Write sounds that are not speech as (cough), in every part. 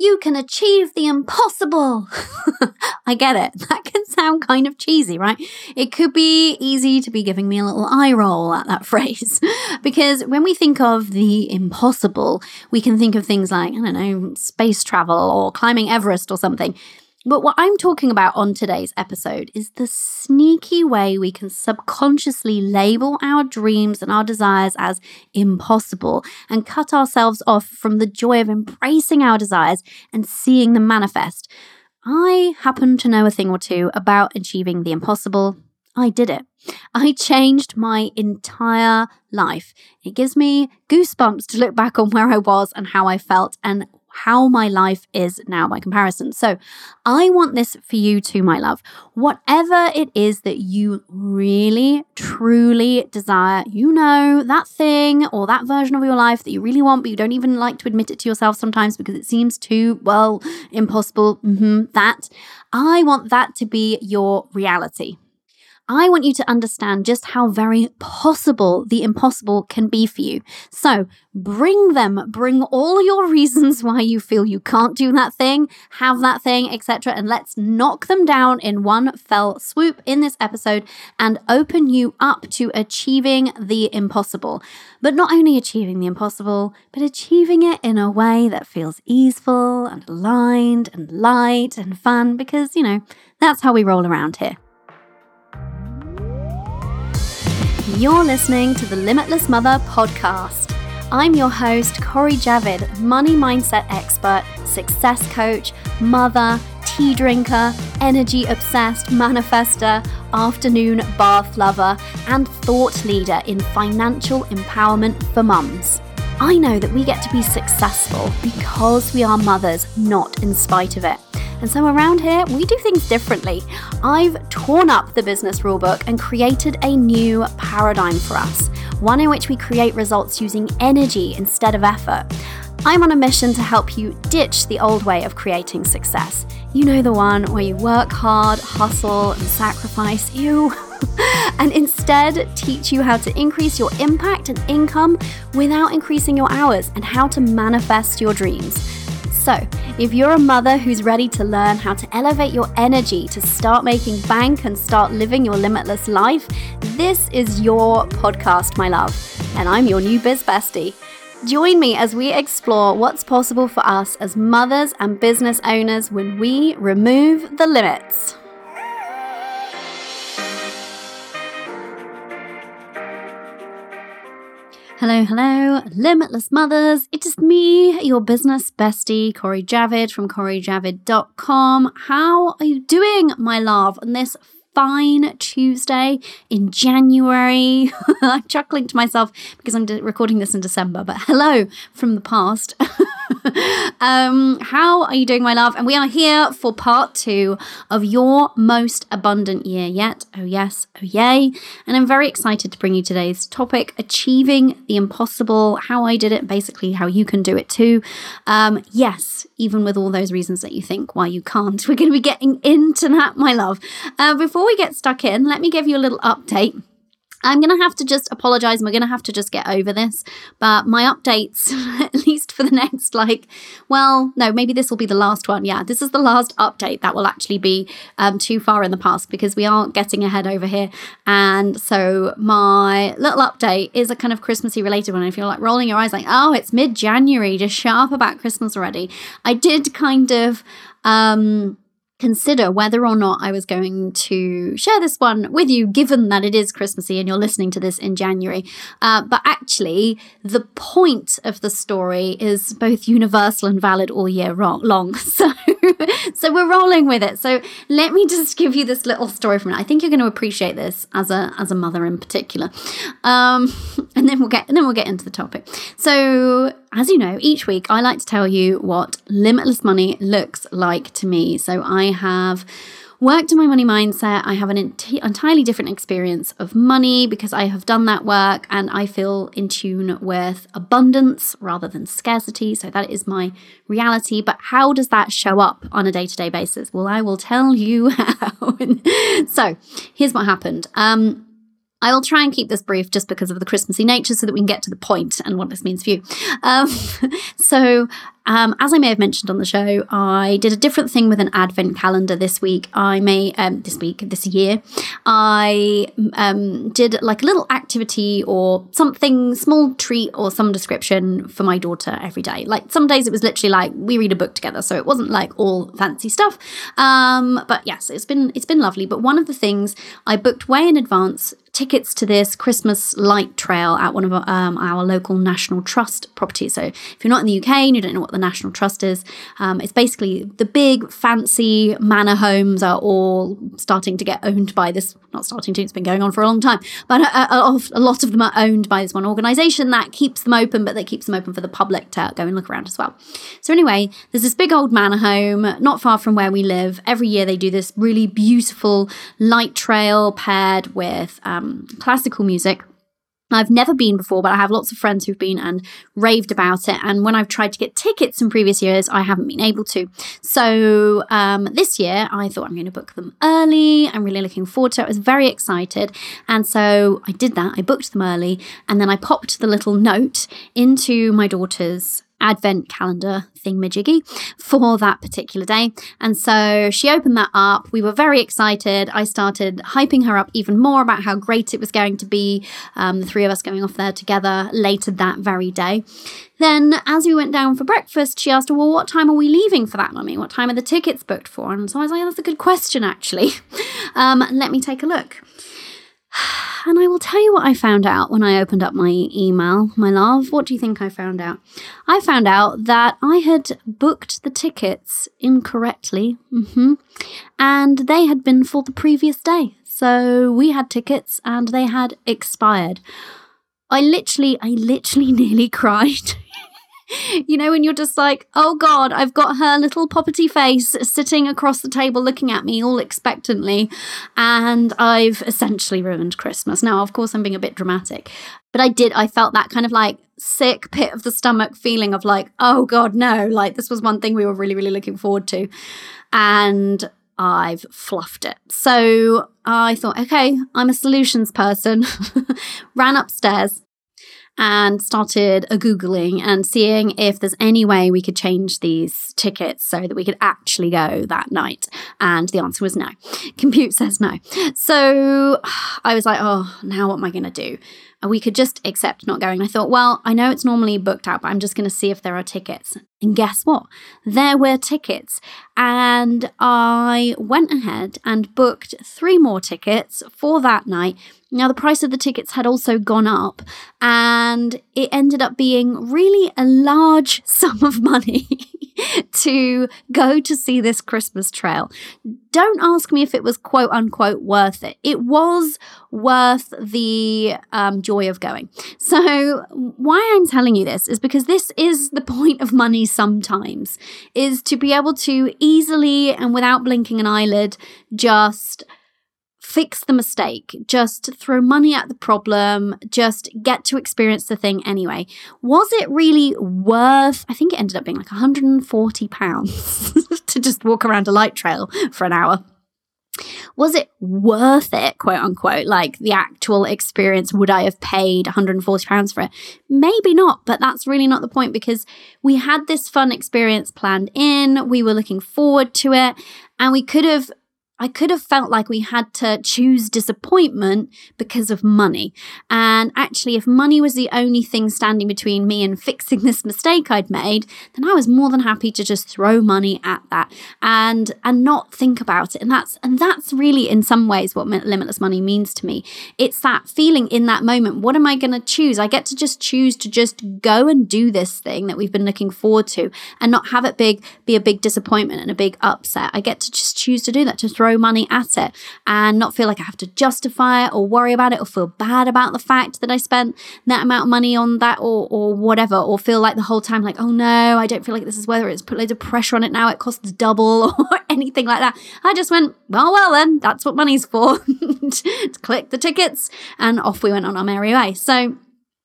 You can achieve the impossible. (laughs) I get it. (laughs) That can sound kind of cheesy, right? It could be easy to be giving me a little eye roll at that (laughs) phrase. because when we think of the impossible, we can think of things like, I don't know, space travel or climbing Everest or something. But what I'm talking about on today's episode is the sneaky way we can subconsciously label our dreams and our desires as impossible and cut ourselves off from the joy of embracing our desires and seeing them manifest. I happen to know a thing or two about achieving the impossible. I did it. I changed my entire life. It gives me goosebumps to look back on where I was and how I felt and how my life is now by comparison. So I want this for you too, my love. Whatever it is that you really, truly desire, you know, that thing or that version of your life that you really want, but you don't even like to admit it to yourself sometimes because it seems too, well, impossible. Mm-hmm, that. I want that to be your reality. I want you to understand just how very possible the impossible can be for you. So bring them, bring all your reasons why you feel you can't do that thing, have that thing, etc. And let's knock them down in one fell swoop in this episode and open you up to achieving the impossible. But not only achieving the impossible, but achieving it in a way that feels easeful and aligned and light and fun because, you know, that's how we roll around here. You're listening to the Limitless Mother podcast. I'm your host, Cori Javid, money mindset expert, success coach, mother, tea drinker, energy obsessed manifester, afternoon bath lover, and thought leader in financial empowerment for mums. I know that we get to be successful because we are mothers, not in spite of it. And so around here, we do things differently. I've torn up the business rulebook and created a new paradigm for us, one in which we create results using energy instead of effort. I'm on a mission to help you ditch the old way of creating success. You know the one where you work hard, hustle, and sacrifice, you, (laughs) and instead teach you how to increase your impact and income without increasing your hours and how to manifest your dreams. So, if you're a mother who's ready to learn how to elevate your energy to start making bank and start living your limitless life, this is your podcast, my love. And I'm your new biz bestie. Join me as we explore what's possible for us as mothers and business owners when we remove the limits. Hello, hello, limitless mothers. It is me, your business bestie, Cori Javid from CoriJavid.com. How are you doing, my love, on this fine Tuesday in January? (laughs) I'm chuckling to myself because I'm de- recording this in December, but hello from the past. (laughs) um, how are you doing, my love? And we are here for part two of your most abundant year yet. Oh, yes. Oh, yay. And I'm very excited to bring you today's topic achieving the impossible, how I did it, basically, how you can do it too. Um, yes, even with all those reasons that you think why you can't. (laughs) We're going to be getting into that, my love. Uh, before we get stuck in, let me give you a little update I'm going to have to just apologize. We're going to have to just get over this. But my updates, (laughs) at least for the next, like, well, no, maybe this will be the last one. Yeah, this is the last update that will actually be um, too far in the past because we aren't getting ahead over here. And so my little update is a kind of Christmassy related one. If you're like rolling your eyes, like, oh, it's mid January, just shut up about Christmas already. I did kind of. Um, consider whether or not I was going to share this one with you, given that it is Christmassy and you're listening to this in January. Uh, but actually, the point of the story is both universal and valid all year long. (laughs) So, (laughs) so we're rolling with it. So let me just give you this little story from it. I think you're going to appreciate this as a as a mother in particular. Um, (laughs) and then we'll get and then we'll get into the topic. So as you know, each week I like to tell you what limitless money looks like to me. So I have worked on my money mindset. I have an ent- entirely different experience of money because I have done that work and I feel in tune with abundance rather than scarcity. So that is my reality. But how does that show up on a day to day basis? Well, I will tell you (laughs) how. so here's what happened. Um, I will try and keep this brief just because of the Christmassy nature so that we can get to the point and what this means for you. Um, (laughs) so, um, as I may have mentioned on the show, I did a different thing with an advent calendar this week. I may, um, this week, this year, I um, did like a little activity or something, small treat or some description for my daughter every day. Like some days it was literally like we read a book together, so it wasn't like all fancy stuff. Um, but yes, it's been it's been lovely. But one of the things I booked way in advance tickets to this Christmas light trail at one of um, our local National Trust properties. So if you're not in the UK and you don't know what the National Trust is, um, it's basically the big fancy manor homes are all starting to get owned by this. Not starting to, it's been going on for a long time, but a, a, a lot of them are owned by this one organisation that keeps them open, but that keeps them open for the public to go and look around as well. So anyway, there's this big old manor home not far from where we live. Every year they do this really beautiful light trail paired with um, classical music. I've never been before, but I have lots of friends who've been and raved about it. And when I've tried to get tickets in previous years, I haven't been able to. So um, this year, I thought I'm going to book them early. I'm really looking forward to it. I was very excited. And so I did that. I booked them early. And then I popped the little note into my daughter's advent calendar thingamajiggy for that particular day. And so she opened that up. We were very excited. I started hyping her up even more about how great it was going to be, um, the three of us going off there together later that very day. Then, as we went down for breakfast, she asked, Well, what time are we leaving for that, mummy? What time are the tickets booked for? And so I was like, That's a good question, actually. (laughs) Um, let me take a look. And I will tell you what I found out when I opened up my email, my love. What do you think I found out? I found out that I had booked the tickets incorrectly, mm-hmm, and they had been for the previous day. So we had tickets and they had expired. I literally, I literally (laughs) nearly cried (laughs) you know, when you're just like, oh God, I've got her little poppety face sitting across the table looking at me all expectantly, and I've essentially ruined Christmas. Now, of course, I'm being a bit dramatic, but I did, I felt that kind of like sick pit of the stomach feeling of like, oh God, no, like this was one thing we were really, really looking forward to. And I've fluffed it. So I thought, okay, I'm a solutions person. (laughs) Ran upstairs, and started a Googling and seeing if there's any way we could change these tickets so that we could actually go that night. And the answer was no. (laughs) Compute says no. So (sighs) I was like, oh, now what am I going to do? We could just accept not going. I thought, well, I know it's normally booked out, but I'm just going to see if there are tickets. And guess what? There were tickets. And I went ahead and booked three more tickets for that night. Now, the price of the tickets had also gone up, and it ended up being really a large (laughs) sum of money to go to see this Christmas trail. Don't ask me if it was quote unquote worth it. It was worth the um, joy of going. So, why I'm telling you this is because this is the point of money sometimes, is to be able to easily and without blinking an eyelid just fix the mistake, just throw money at the problem, just get to experience the thing anyway. Was it really worth, I think it ended up being like 140 pounds (laughs) to just walk around a light trail for an hour. Was it worth it, quote unquote? Like the actual experience, would I have paid £140 for it? Maybe not, but that's really not the point because we had this fun experience planned in. We were looking forward to it, and we could have I could have felt like we had to choose disappointment because of money. And actually, if money was the only thing standing between me and fixing (laughs) this mistake I'd made, then I was more than happy to just throw money at that and and not think about it. And that's and that's really in some ways what limitless money means to me. It's that feeling in that moment. What am I going to choose? I get to just choose to just go and do this thing that we've been looking forward to and not have it big be a big disappointment and a big upset. I get to just choose to do that to throw throw money at it and not feel like I have to justify it or worry about it or feel bad about the fact that I spent that amount of money on that or, or whatever, or feel like the whole time, like, oh no, I don't feel like this is whether it's put loads of pressure on it now, it costs double (laughs) or anything like that. I just went, well, well, then that's what money's for. (laughs) Click the tickets and off we went on our merry way. So,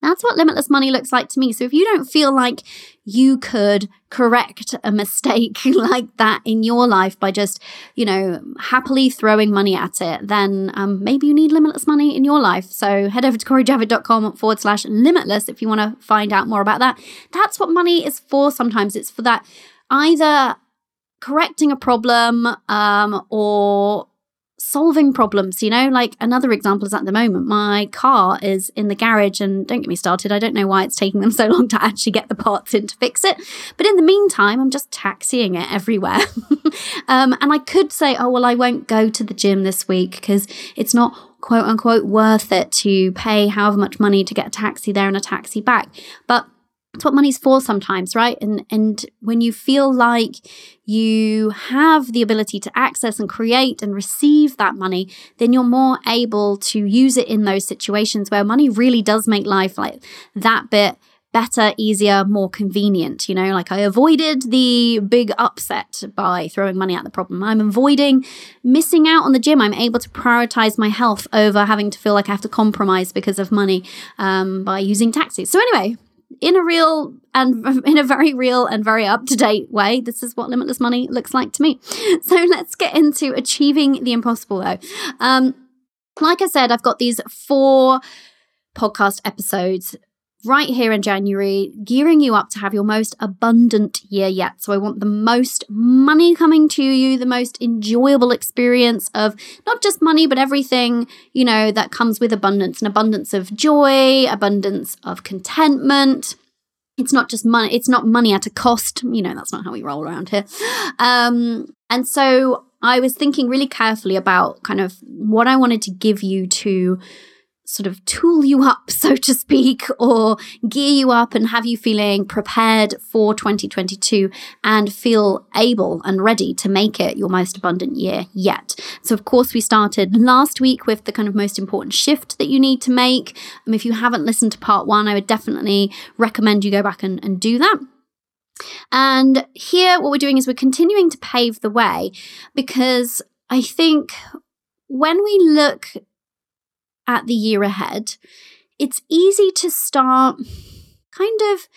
that's what limitless money looks like to me. So if you don't feel like you could correct a mistake (laughs) like that in your life by just, you know, happily throwing money at it, then um, maybe you need limitless money in your life. So head over to corijavid.com forward slash limitless if you want to find out more about that. That's what money is for sometimes. It's for that either correcting a problem um, or solving problems, you know? Like another example is at the moment, my car is in the garage, and don't get me started, I don't know why it's taking them so long to actually get the parts in to fix it. But in the meantime, I'm just taxiing it everywhere. (laughs) um, and I could say, oh, well, I won't go to the gym this week because it's not quote unquote worth it to pay however much money to get a taxi there and a taxi back. But it's what money's for sometimes, right? And and when you feel like you have the ability to access and create and receive that money, then you're more able to use it in those situations where money really does make life like that bit better, easier, more convenient. You know, like I avoided the big upset by throwing money at the problem. I'm avoiding missing out on the gym. I'm able to prioritize my health over having to feel like I have to compromise because of money um, by using taxis. So, anyway, in a real and (laughs) in a very real and very up to date way. This is what limitless money looks like to me. (laughs) So let's get into achieving the impossible though. Um, like I said, I've got these four podcast episodes right here in January, gearing you up to have your most abundant year yet. So I want the most money coming to you, the most enjoyable experience of not just money, but everything, you know, that comes with abundance an abundance of joy, abundance of contentment. It's not just money, it's not money at a cost. You know, that's not how we roll around here. Um, and so I was thinking really carefully about kind of what I wanted to give you to sort of tool you up, (laughs) so to speak, or gear you up and have you feeling prepared for 2022 and feel able and ready to make it your most abundant year yet. So, of course, we started last week with the kind of most important shift that you need to make. Um, if you haven't listened to part one, I would definitely recommend you go back and, and do that. And here, what we're doing is we're continuing to pave the way because I think when we look at the year ahead, it's easy to start kind of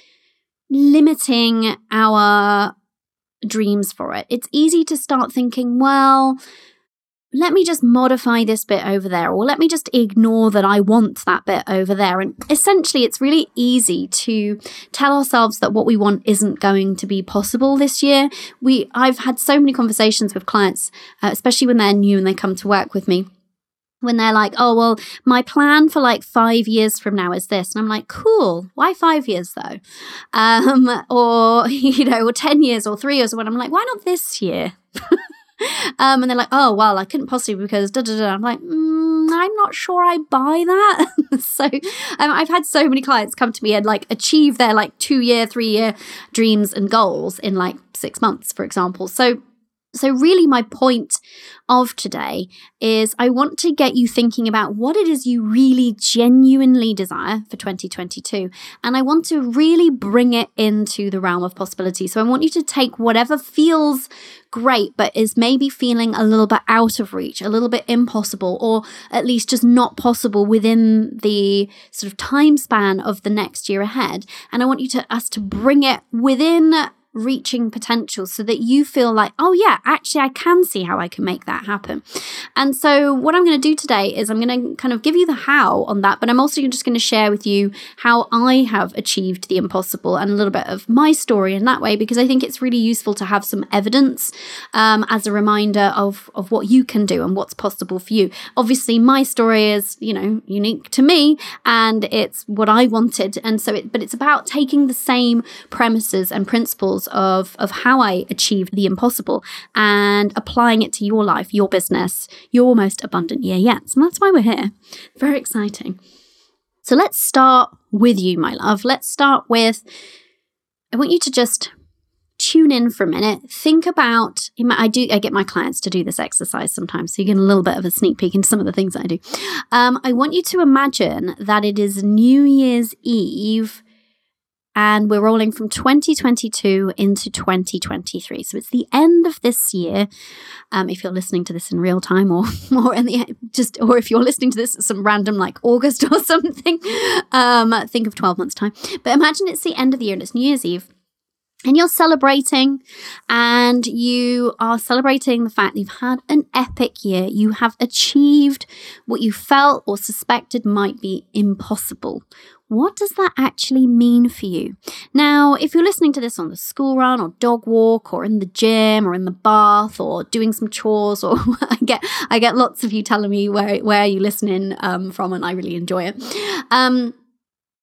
limiting our dreams for it. It's easy to start thinking, well, let me just modify this bit over there, or let me just ignore that I want that bit over there. And essentially, it's really easy to tell ourselves that what we want isn't going to be possible this year. We, I've had so many conversations with clients, uh, especially when they're new and they come to work with me when they're like, oh, well, my plan for like five years from now is this. And I'm like, cool. Why five years though? Um, (laughs) or, you know, or 10 years or three years. Or when I'm like, why not this year? (laughs) um, and they're like, oh, well, I couldn't possibly because da da da. I'm like, mm, I'm not sure I buy that. (laughs) so um, I've had so many clients come to me and like achieve their like two year, three year dreams and goals in like six months, for example. So so, really, my point of today is I want to get you thinking about what it is you really genuinely desire for 2022. And I want to really bring it into the realm of possibility. So, I want you to take whatever feels great, but is maybe feeling a little bit out of reach, a little bit impossible, or at least just not possible within the sort of time span of the next year ahead. And I want you to us to bring it within reaching potential so that you feel like, oh, yeah, actually, I can see how I can make that happen. And so, what I'm going to do today is I'm going to kind of give you the how on that, but I'm also just going to share with you how I have achieved the impossible and a little bit of my story in that way, because I think it's really useful to have some evidence um, as a reminder of, of what you can do and what's possible for you. Obviously, my story is, you know, unique to me and it's what I wanted. And so, it, but it's about taking the same premises and principles of, of how I achieved the impossible and applying it to your life, your business, your most abundant year yet. So that's why we're here. Very exciting. So let's start with you, my love. Let's start with I want you to just tune in for a minute. Think about I do I get my clients to do this exercise sometimes, so you get a little bit of a sneak peek into some of the things I do. Um, I want you to imagine that it is New Year's Eve and we're rolling from 2022 into 2023. So it's the end of this year. Um, if you're listening to this in real time, or (laughs) or in the just, or if you're listening to this some random like August or (laughs) something, um, think of 12 months time. But imagine it's the end of the year and it's New Year's Eve. and you're celebrating and you are celebrating the fact that you've had an epic year. You have achieved what you felt or suspected might be impossible. What does that actually mean for you? Now, if you're listening to this on the school run or dog walk or in the gym or in the bath or doing some chores, or (laughs) I get I get lots of you telling me where where you listening um, from, and I really enjoy it. Um,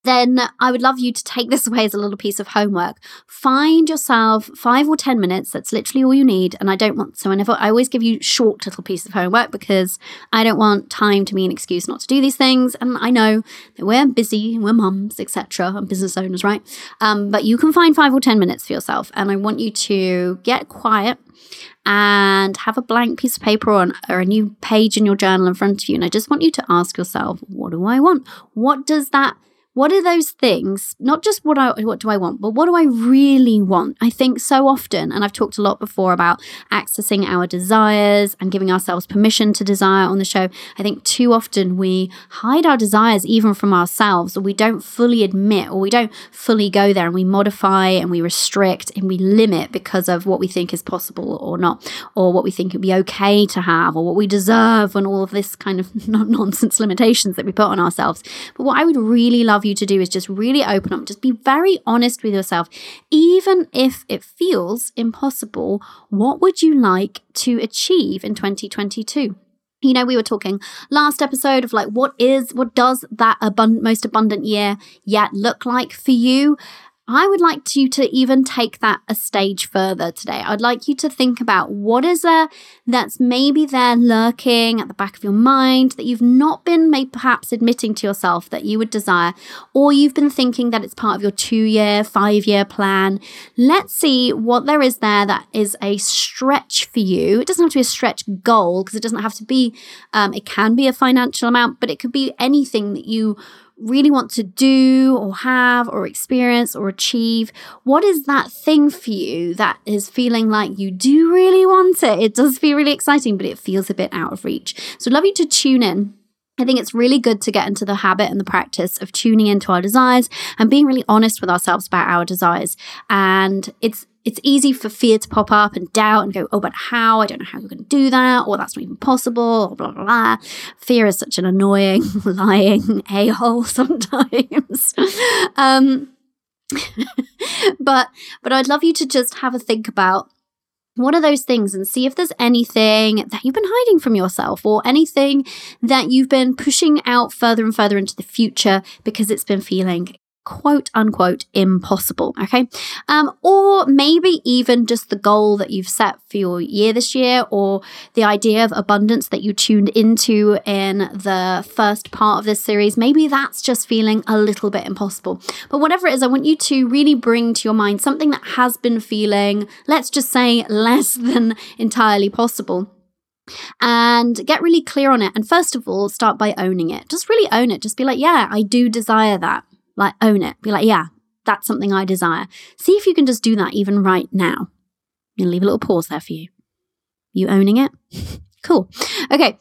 then I would love you to take this away as a little piece of homework. Find yourself five or 10 minutes. That's literally all you need. And I don't want, so whenever I always give you short little pieces of homework because I don't want time to be an excuse not to do these things. And I know that we're busy, we're mums, etc., and business owners, right? Um, but you can find five or 10 minutes for yourself. And I want you to get quiet and have a blank piece of paper or, or a new page in your journal in front of you. And I just want you to ask yourself, what do I want? What does that what are those things? Not just what i what do i want but what do i really want? I think so often and i've talked a lot before about accessing our desires and giving ourselves permission to desire on the show i think too often we hide our desires even from ourselves. Or we don't fully admit or we don't fully go there and we modify and we restrict and we limit because of what we think is possible or not or what we think would be okay to have or what we deserve and all of this kind of (laughs) nonsense limitations that we put on ourselves. But what i would really love you to do is just really open up, just be very honest with yourself. Even if it feels impossible, what would you like to achieve in 2022? You know, we were talking last episode of like what is, what does that abund- most abundant year yet look like for you? I would like you to even take that a stage further today. I'd like you to think about what is there that's maybe there lurking at the back of your mind that you've not been maybe perhaps admitting to yourself that you would desire, or you've been thinking that it's part of your two year, five year plan. Let's see what there is there that is a stretch for you. It doesn't have to be a stretch goal because it doesn't have to be, um, it can be a financial amount, but it could be anything that you really want to do or have or experience or achieve? What is that thing for you that is feeling like you do really want it? It does feel really exciting, but it feels a bit out of reach. So, I'd love you to tune in I think it's really good to get into the habit and the practice of tuning into our desires and being really honest with ourselves about our desires. And it's it's easy for fear to pop up and doubt and go, oh, but how? I don't know how you're going to do that, or that's not even possible, or blah, blah, blah. Fear is such an annoying, (laughs) lying a hole (laughs) sometimes. um, (laughs) but but I'd love you to just have a think about what are those things and see if there's anything that you've been hiding from yourself or anything that you've been pushing out further and further into the future because it's been feeling quote unquote impossible. Okay. Um, or maybe even just the goal that you've set for your year this year, or the idea of abundance that you tuned into in the first part of this series. Maybe that's just feeling a little bit impossible. But whatever it is, I want you to really bring to your mind something that has been feeling, let's just say, less (laughs) than entirely possible and get really clear on it. And first of all, start by owning it. Just really own it. Just be like, yeah, I do desire that. Like, own it. Be like, yeah, that's something I desire. See if you can just do that even right now. And leave a little pause there for you. You owning it? (laughs) cool. Okay.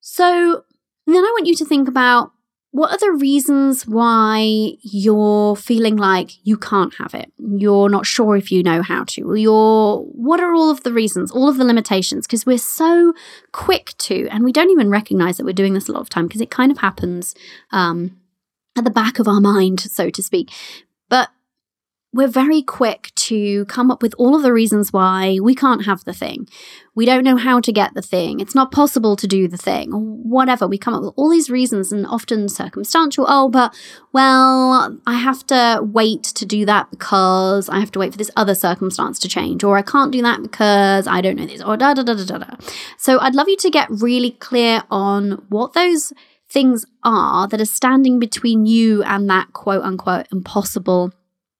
So then I want you to think about what are the reasons why you're feeling like you can't have it? You're not sure if you know how to. You're what are all of the reasons, all of the limitations? Because we're so quick to, and we don't even recognize that we're doing this a lot of time because it kind of happens um, at the back of our mind, so to speak. But we're very quick to come up with all of the reasons why we can't have the thing. We don't know how to get the thing. It's not possible to do the thing, or whatever. We come up with all these reasons and often circumstantial. Oh, but well, I have to wait to do that because I have to wait for this other circumstance to change, or I can't do that because I don't know this, or da da da da da da. So I'd love you to get really clear on what those things are that are standing between you and that quote unquote impossible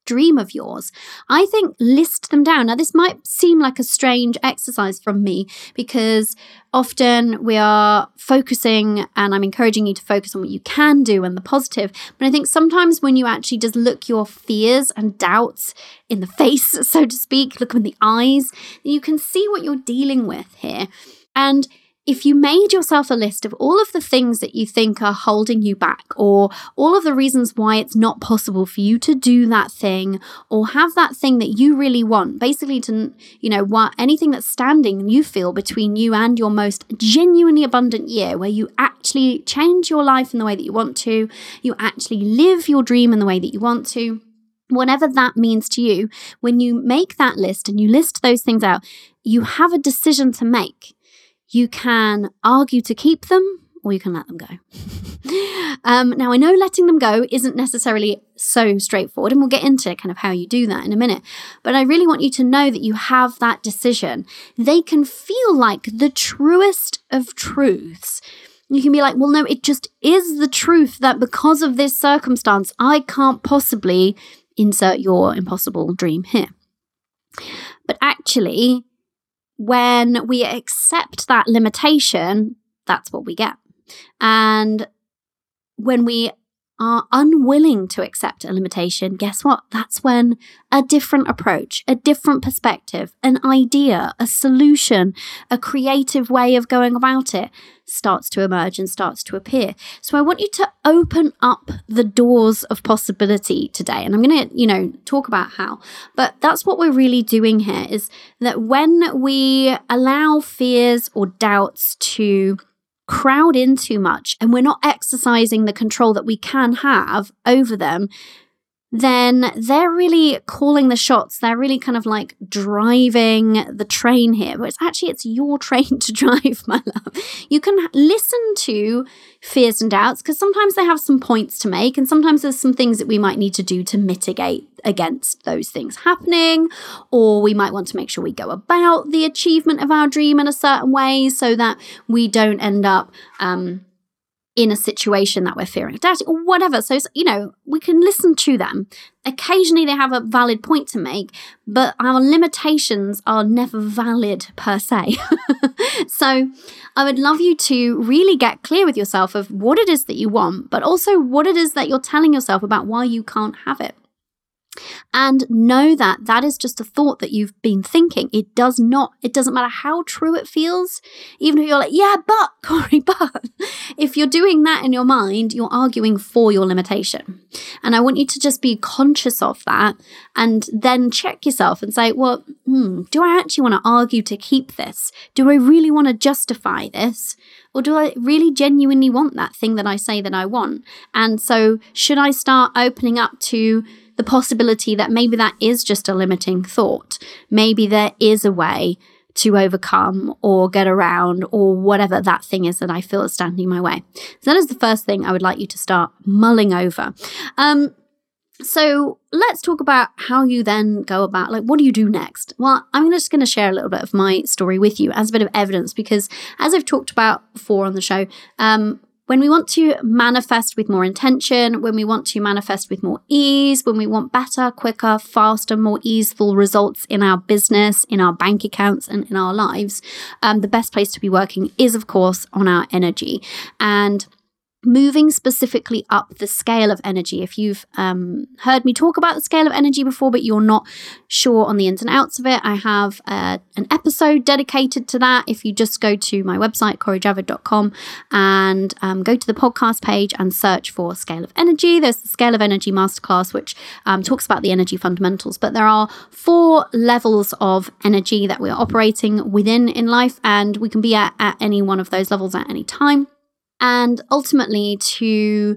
dream of yours, I think list them down. Now, this might seem like a strange exercise from me because often we are focusing, and I'm encouraging you to focus on what you can do and the positive. But I think sometimes when you actually just look your fears and doubts in the (laughs) face, so to speak, look them in the eyes, you can see what you're dealing with here. And if you made yourself a list of all of the things that you think are holding you back, or all of the reasons why it's not possible for you to do that thing, or have that thing that you really want, basically to, you know, what anything that's standing you feel between you and your most genuinely abundant year, where you actually change your life in the way that you want to, you actually live your dream in the way that you want to whatever that means to you, when you make that list and you list those things out, you have a decision to make. You can argue to keep them or you can let them go. (laughs) um, now, I know letting them go isn't necessarily so straightforward, and we'll get into kind of how you do that in a minute. But I really want you to know that you have that decision. They can feel like the truest of truths. You can be like, well, no, it just is the truth that because of this circumstance, I can't possibly insert your impossible dream here. But actually, when we accept that limitation, that's what we get. And when we are unwilling to accept a limitation, guess what? That's when a different approach, a different perspective, an idea, a solution, a creative way of going about it starts to emerge and starts to appear. So I want you to open up the doors of possibility today. And I'm going to, you know, talk about how. But that's what we're really doing here is that when we allow fears or doubts to crowd in too much and we're not exercising the control that we can have over them, then they're really calling the shots. They're really kind of like driving the train here. But it's actually it's your (laughs) train to drive, my love. You can listen to fears and doubts because sometimes they have some points to make, and sometimes there's some things that we might need to do to mitigate against those things happening, or we might want to make sure we go about the achievement of our dream in a certain way so that we don't end up um, in a situation that we're fearing doubting or whatever. So, you know, we can listen to them. Occasionally they have a valid point to make, but our limitations are never valid per se. (laughs) so, I would love you to really get clear with yourself of what it is that you want, but also what it is that you're telling yourself about why you can't have it. And know that that is just a thought that you've been thinking. It does not, it doesn't matter how true it feels, even if you're like, yeah, but, (laughs) Cori, but. If you're doing that in your mind, you're arguing for your limitation. And I want you to just be conscious of that and then check yourself and say, well, hmm, do I actually want to argue to keep this? Do I really want to justify this? Or do I really genuinely want that thing that I say that I want? And so, should I start opening up to the possibility that maybe that is just a limiting thought. Maybe there is a way to overcome or get around or whatever that thing is that I feel is standing in my way. So that is the first thing I would like you to start mulling over. Um, so let's talk about how you then go about like what do you do next well i'm just going to share a little bit of my story with you as a bit of evidence because as i've talked about before on the show um, when we want to manifest with more intention, when we want to manifest with more ease, when we want better, quicker, faster, more easeful results in our business, in our bank accounts, and in our lives, um, the best place to be working is, of course, on our energy. And moving specifically up the scale of energy. If you've um, heard me talk about the scale of energy before, but you're not sure on the ins and outs of it, I have uh, an episode dedicated to that. If you just go to my website, CoriJavid.com, and um, go to the podcast page and search for Scale of Energy, there's the Scale of Energy Masterclass, which um, talks about the energy fundamentals. But there are four levels of energy that we're operating within in life, and we can be at, at any one of those levels at any time and ultimately to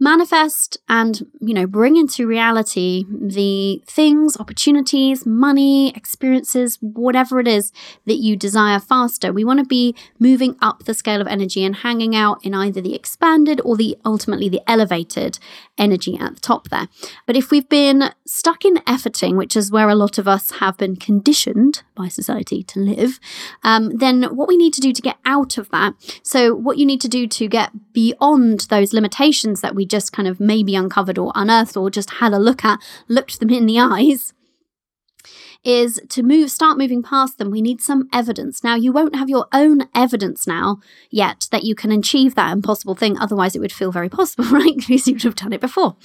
manifest and you know bring into reality the things opportunities money experiences whatever it is that you desire faster. We want to be moving up the scale of energy and hanging out in either the expanded or the ultimately the elevated energy at the top there. But if we've been stuck in efforting which is where a lot of us have been conditioned by society to live um, then what we need to do to get out of that so what you need to do to get beyond those limitations that we just kind of maybe uncovered or unearthed or just had a look at, looked them in the (laughs) eyes, is to move, start moving past them. We need some evidence. Now, you won't have your own evidence now yet that you can achieve that impossible thing. Otherwise, it would feel very possible, (laughs) right? Because you would have done it before.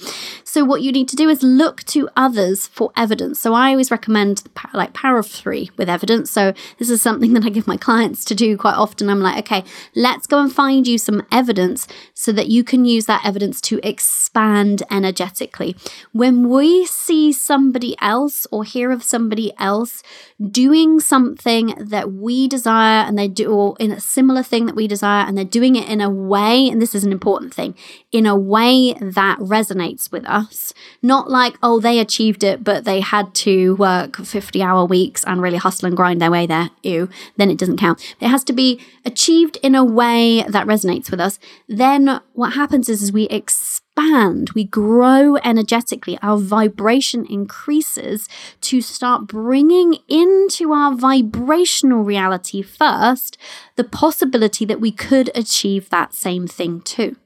So, what you need to do is look to others for evidence. So, I always recommend like power of three with evidence. So, this is something (laughs) that I give my clients to do quite often. I'm like, okay, let's go and find you some evidence so that you can use that evidence to expand energetically. When we see somebody else or hear of somebody else doing something that we desire and they do, or in a similar thing that we desire, and they're doing it in a way, and this is an important thing, in a way that resonates with us, not like, oh, they achieved it, but they had to work 50 hour weeks and really hustle and grind their way there, ew, then it doesn't count. It has to be achieved in a way that resonates with us. Then what happens is, is we expand expand, we grow energetically, our vibration increases to start bringing into our vibrational reality first the possibility that we could achieve that same thing too.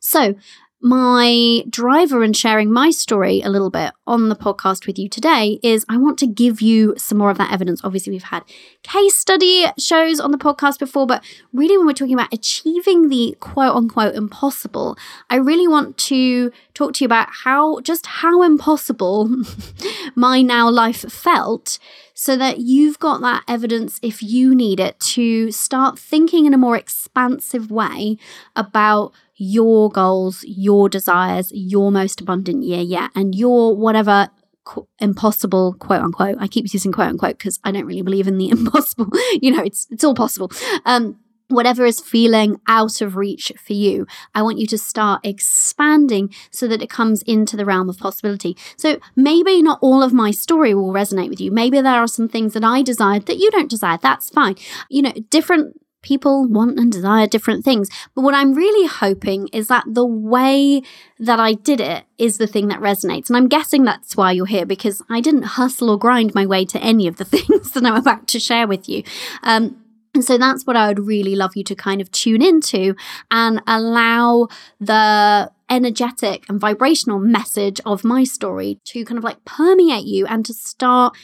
So, my driver and sharing my story a little bit on the podcast with you today is I want to give you some more of that evidence. Obviously, we've had case study shows on the podcast before, but really, when we're talking about achieving the quote unquote impossible, I really want to talk to you about how just how impossible (laughs) my now life felt so that you've got that evidence if you need it to start thinking in a more expansive way about your goals, your desires, your most abundant year yet, and your whatever qu- impossible quote unquote. I keep using quote unquote because I don't really believe in the (laughs) impossible. (laughs) you know, it's it's all possible. Um, whatever is feeling out of reach for you, I want you to start expanding so that it comes into the realm of possibility. So maybe not all of my story will resonate with you. Maybe there are some things that I desired that you don't desire. That's fine. You know, different people want and desire different things. But what I'm really hoping is that the way that I did it is the thing that resonates. And I'm guessing that's why you're here because I didn't hustle or grind my way to any of the (laughs) things that I'm about to share with you. Um, and so that's what I would really love you to kind of tune into and allow the energetic and vibrational message of my story to kind of like permeate you and to start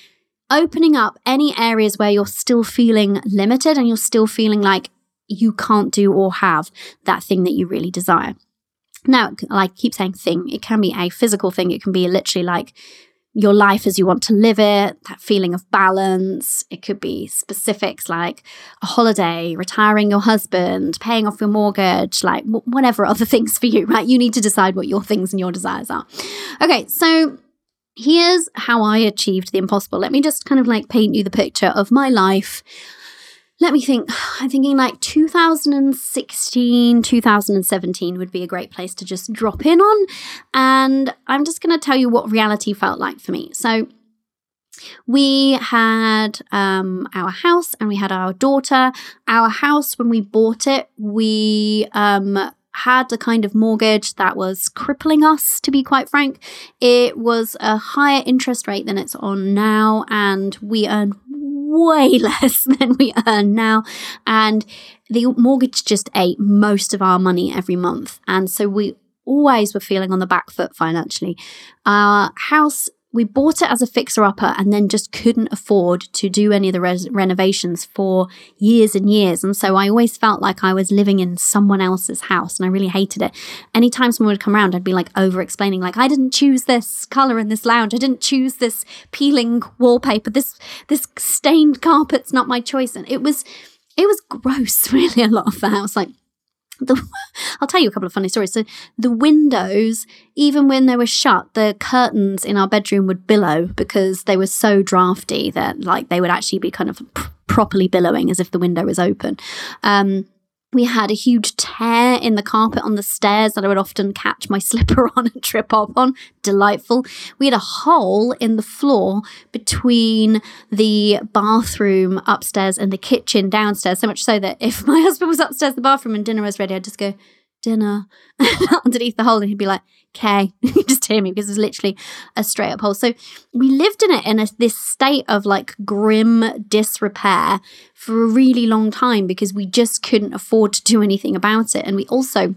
opening up any areas where you're still feeling limited and you're still feeling like you can't do or have that thing that you really desire. Now, like I keep saying thing, it can be a physical thing, it can be literally like your life as you want to live it, that feeling of balance. It could be specifics like a holiday, retiring your husband, paying off your mortgage, like whatever other (laughs) things for you, right? You need to decide what your things and your desires are. Okay, so here's how I achieved the impossible. Let me just kind of like paint you the picture of my life. Let me think. (sighs) I'm thinking like 2016, 2017 would be a great place to just drop in on. And I'm just going to tell you what reality felt like for me. So, we had um, our house and we had our daughter. Our house, when we bought it, we um, had a kind of mortgage that was crippling us, to be quite frank. It was a higher interest rate than it's on now, and we earned way (laughs) less than we earn now. And the mortgage just ate most of our money every month. And so we always were feeling on the back foot financially. Our house we bought it as a fixer upper and then just couldn't afford to do any of the res- renovations for years and years. And so I always felt like I was living in someone else's house and I really hated it. Anytime someone would come around, I'd be like over explaining, like, I didn't choose this color in this lounge. I didn't choose this peeling wallpaper. This, this stained carpet's not my choice. And it was, it was gross, (laughs) really, a lot of the house. Like, the, (laughs) I'll tell you a couple of funny stories. So the windows, even when they were shut, the curtains in our bedroom would billow because they were so drafty that like they would actually be kind of pr- properly billowing as if the window was open. Um, we had a huge tear in the carpet on the stairs that I would often catch my (laughs) slipper on and trip up on. Delightful. We had a hole in the floor between the bathroom upstairs and the kitchen downstairs, so much so that if (laughs) my husband was upstairs the bathroom and dinner was ready, I'd just go, dinner. (laughs) Underneath the hole and he'd be like okay (laughs) just hear me because it's literally a straight up hole. So we lived in it in a, this state of like grim disrepair for a really long time because we just couldn't afford to do anything about it. And we also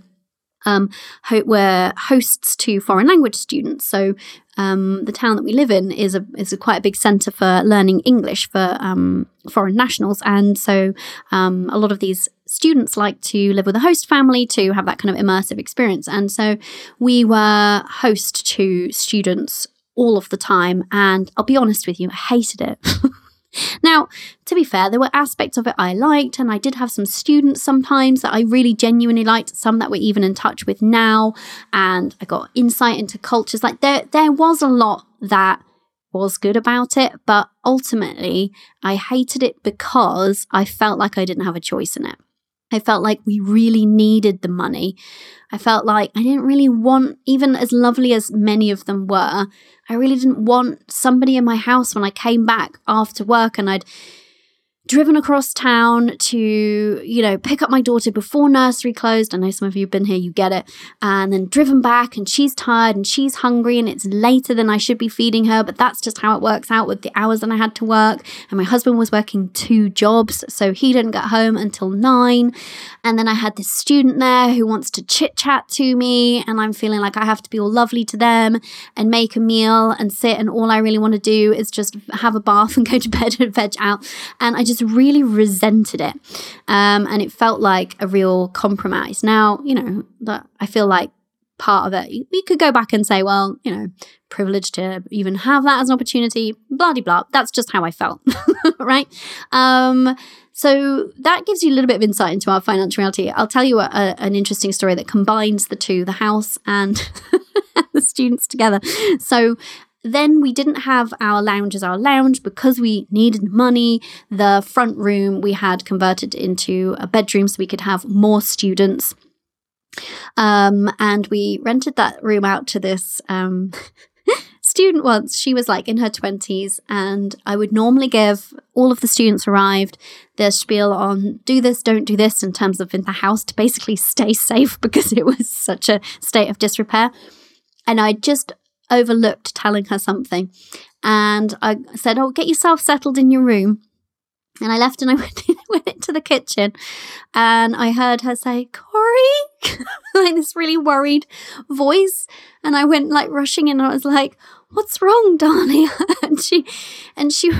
um, ho- we're hosts to foreign language students. So um, the town that we live in is a is a quite a big centre for learning English for um, foreign nationals, and so um, a lot of these students like to live with a host family to have that kind of immersive experience. And so we were host to students all of the time, and I'll be honest with you, I hated it. (laughs) Now, to be fair, there were aspects of it I liked, and I did have some students sometimes that I really genuinely liked, some that we're even in touch with now, and I got insight into cultures. Like there there was a lot that was good about it, but ultimately I hated it because I felt like I didn't have a choice in it. I felt like we really needed the money. I felt like I didn't really want, even as lovely as many of them were, I really didn't want somebody in my house when I came back after work and I'd driven across town to, you know, pick up my daughter before nursery closed. I know some of you have been here, you get it. And then driven back, and she's tired and she's hungry, and it's later than I should be feeding her. But that's just how it works out with the hours that I had to work. And my husband was working two jobs, so he didn't get home until nine. And then I had this student there who wants to chit chat to me, and I'm feeling like I have to be all lovely to them and make a meal and sit. And all I really want to do is just have a bath (laughs) and go to bed and veg out. And I just just really resented it. Um, and it felt like a real compromise. Now, you know, that I feel like part of it, we could go back and say, well, you know, privileged to even have that as an opportunity, blah, blah, blah. That's just how I felt, (laughs) right? Um, so that gives you a little bit of insight into our financial reality. I'll tell you a, a, an interesting story that combines the two, the house and (laughs) the students together. So then we didn't have our lounge as our lounge because we needed money. The front room we had converted into a bedroom so we could have more students. Um, and we rented that room out to this um, (laughs) student once. She was like in her 20s, and I would normally give all of the students arrived their spiel on do this, don't do this in terms of in the house to basically stay (laughs) safe because it was such a state of disrepair. And I just overlooked telling her something. And I said, Oh, get yourself settled in your room. And I left and I (laughs) went, went into the kitchen and I heard her say, Cori, (laughs) like this really worried voice. And I went like rushing in and I was like, What's wrong, darling? (laughs) and she, and she,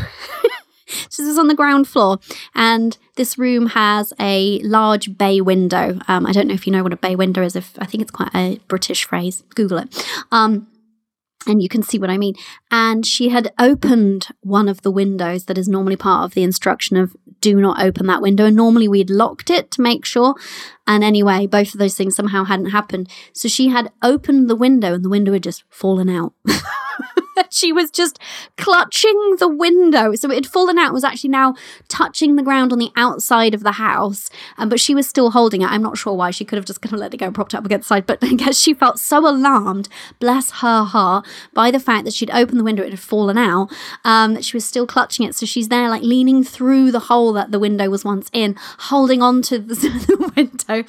she was on the ground floor and this room has a large bay window. Um, I don't know if you know what a bay window is. If I think it's quite a British phrase, Google it. Um, and you can see what I mean. And she had opened one of the windows that is normally part of the instruction of do not open that window. And normally we'd locked it to make sure. And anyway, both of those things somehow hadn't happened. So she had opened the window and the window had just fallen out. (laughs) (laughs) she was just clutching the window. So it had fallen out, was actually now touching the ground on the outside of the house. Um, but she was still holding it. I'm not sure why. She could have just kind of let it go propped up against the side. But (laughs) I guess she felt so alarmed, bless her heart, by the fact that she'd opened the window, it had fallen out, um, that she was still clutching it. So she's there, like leaning through the hole that the window was once in, holding on to the, (laughs) the window.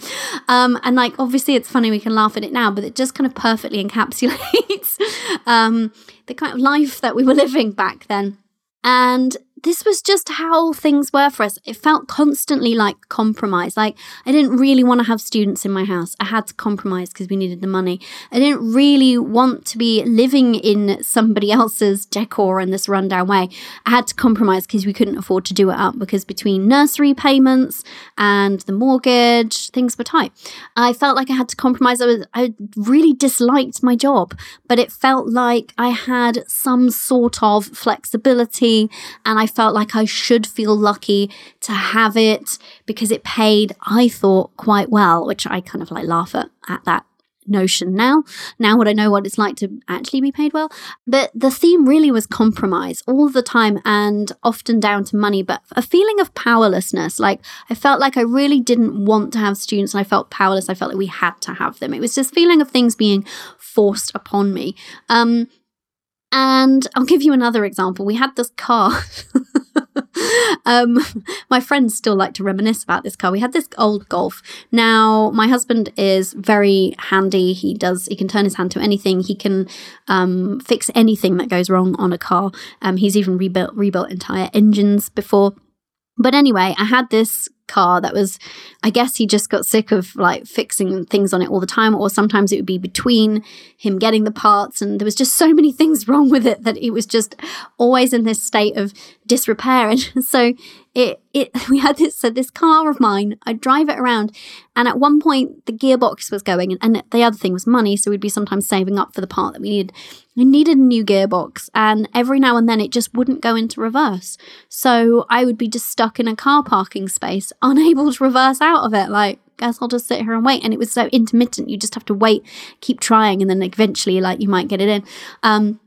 Um, and like, obviously, it's funny, we can laugh at it now, but it just kind of perfectly encapsulates um, the kind of life that we were living back then. And this was just how things were for us. It felt constantly like compromise. Like I didn't really want to have students in my house. I had to compromise because we needed the money. I didn't really want to be living in somebody (laughs) else's decor in this rundown way. I had to compromise because we couldn't afford to do it up because between nursery payments and the mortgage, things were tight. I felt like I had to compromise. I was I really disliked my job, but it felt like I had some sort of flexibility and I felt like I should feel lucky to have it because it paid, I thought, quite well, which I kind of like laugh at, at that notion now. Now would I know what it's like to actually be paid well? But the theme really was compromise all the time and often down to money, but a feeling of powerlessness. Like I felt like I really didn't want to have students and I felt powerless. I felt like we had to have them. It was this feeling of things being forced upon me. Um, and I'll give you another example. We had this car. (laughs) um, my friends still like to reminisce about this car. We had this old Golf. Now, my husband is very handy. He does, he can turn his hand to anything. He can um, fix anything that goes wrong on a car. Um, he's even rebuilt, rebuilt entire engines before. But anyway, I had this car that was i guess he just got sick of like fixing things on it all the time or sometimes it would be between him getting the parts and there was just so many (laughs) things wrong with it that it was just always in this state of disrepair. And (laughs) so it it (laughs) we had this so this car of mine i'd drive it around and at one point the gearbox was going and, and the other thing was money so we'd be sometimes saving up for the part that we needed we needed a new gearbox and every now and then it just wouldn't go into reverse. So i would be just stuck in a car parking space unable to reverse out of it like guess I'll just sit here and wait. And it was so intermittent. You just have to wait, keep trying, and then eventually, like, you might get it in. Um,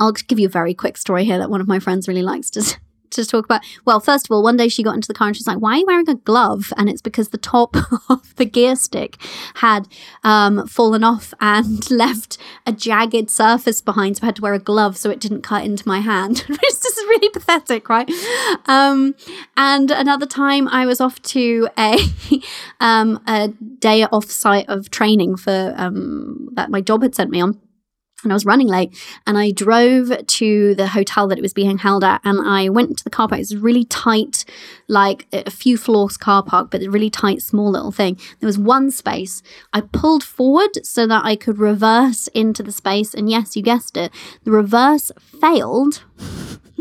I'll give you a very quick story here that one of my friends really likes to to talk about. Well, first of all, one day she got into the car and she's like, "Why are you wearing a glove?" And it's because the top (laughs) of the gear stick had um, fallen off and (laughs) left a jagged surface behind, so I had to wear a glove so it didn't cut into my hand. (laughs) this is really pathetic, right? Um, and another time, I was off to a um, a day off site of training for um, that my job had sent me on and I was running late and I drove to the hotel that it was being held at and I went to the car park. It was really tight, like a few floors car park, but a really tight, small little thing. There was one space. I pulled forward so that I could reverse into the space. And yes, you guessed it, the reverse failed.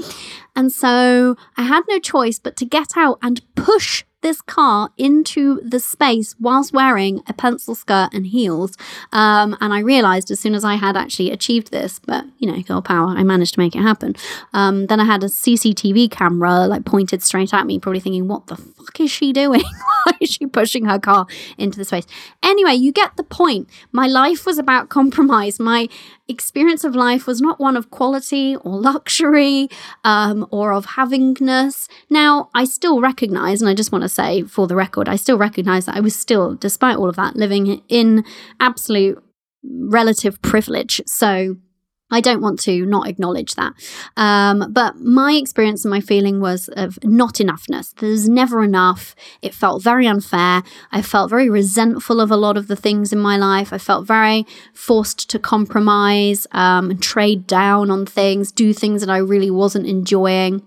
(laughs) and so I had no choice but to get out and push this car into the space whilst wearing a pencil skirt and heels. Um, and I realized as soon as I had actually achieved this, but you know, girl power, I managed to make it happen. Um, then I had a CCTV camera like pointed straight at me, probably thinking, what the fuck is she doing? (laughs) Why is she pushing her car into the space? Anyway, you get the point. My life was about compromise. My experience of life was not one of quality or luxury um, or of havingness. Now, I still recognize, and I just want to say for the record, I still recognize that I was still, despite all of that, living in absolute relative privilege. So, I don't want to not acknowledge that. Um, but my experience and my feeling was of not enoughness. There's never enough. It felt very unfair. I felt very resentful of a lot of the things in my life. I felt very forced to compromise um, and trade down on things, do things that I really wasn't enjoying.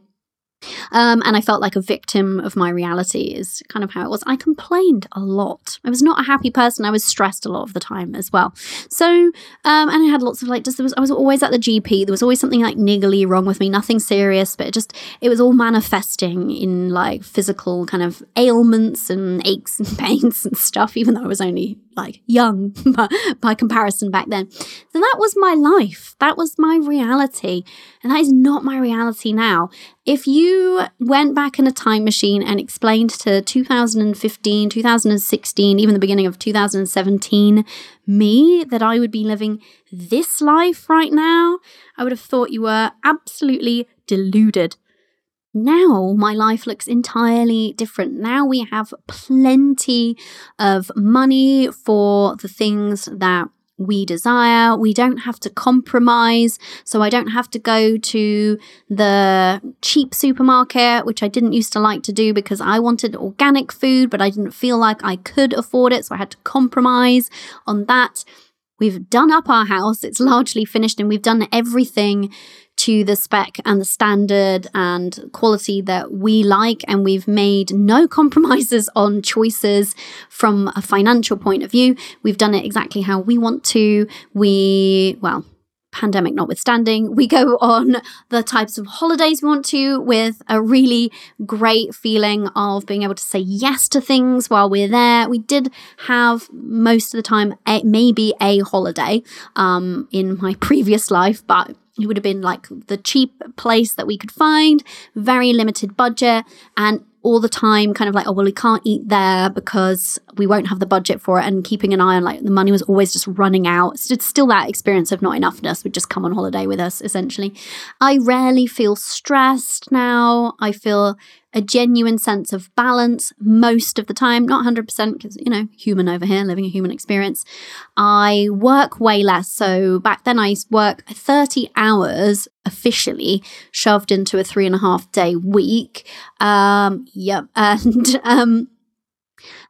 Um, and I felt like a victim of my reality, is kind of how it was. I complained a lot. I was not a happy person. I was stressed a lot of the time as well. So, um, and I had lots of like, just there was, I was always at the GP. There was always something like niggly wrong with me, nothing serious, but it just, it was all manifesting in like physical kind of ailments and aches and (laughs) pains and stuff, even though I was only like young (laughs) by comparison back then. So that was my life. That was my reality. And that is not my reality now. If you went back in a time machine and explained to 2015, 2016, even the beginning of 2017, me that I would be living this life right now, I would have thought you were absolutely deluded. Now my life looks entirely different. Now we have plenty of money for the things that we desire. We don't have to compromise. So I don't have to go to the cheap supermarket, which I didn't used to like to do because I wanted organic food, but I didn't feel like I could afford it. So I had to compromise on that. We've done up our house. It's largely finished and we've done everything to the spec and the standard and quality that we like. And we've made no (laughs) compromises on choices from a financial point of view. We've done it exactly how we want to. We, well, pandemic notwithstanding, we go (laughs) on the types of holidays we want to with a really great feeling of being able to say yes to things while we're there. We did have most of the time a, maybe a holiday um, in my (laughs) previous life, but it would have been like the cheap place that we could find, very limited budget, and all the time kind of like, oh, well, we can't eat there because we won't have the budget for it. And keeping an eye on like the money was always just running out. So it's still that experience of not enoughness would just come on holiday with us, essentially. I rarely feel stressed now. I feel a genuine sense of balance most of the time, not 100% because, you know, human over here, living a human experience. I work way less. So back then I work 30 hours officially shoved into a three and a half day week. Um, yep. (laughs) And, um,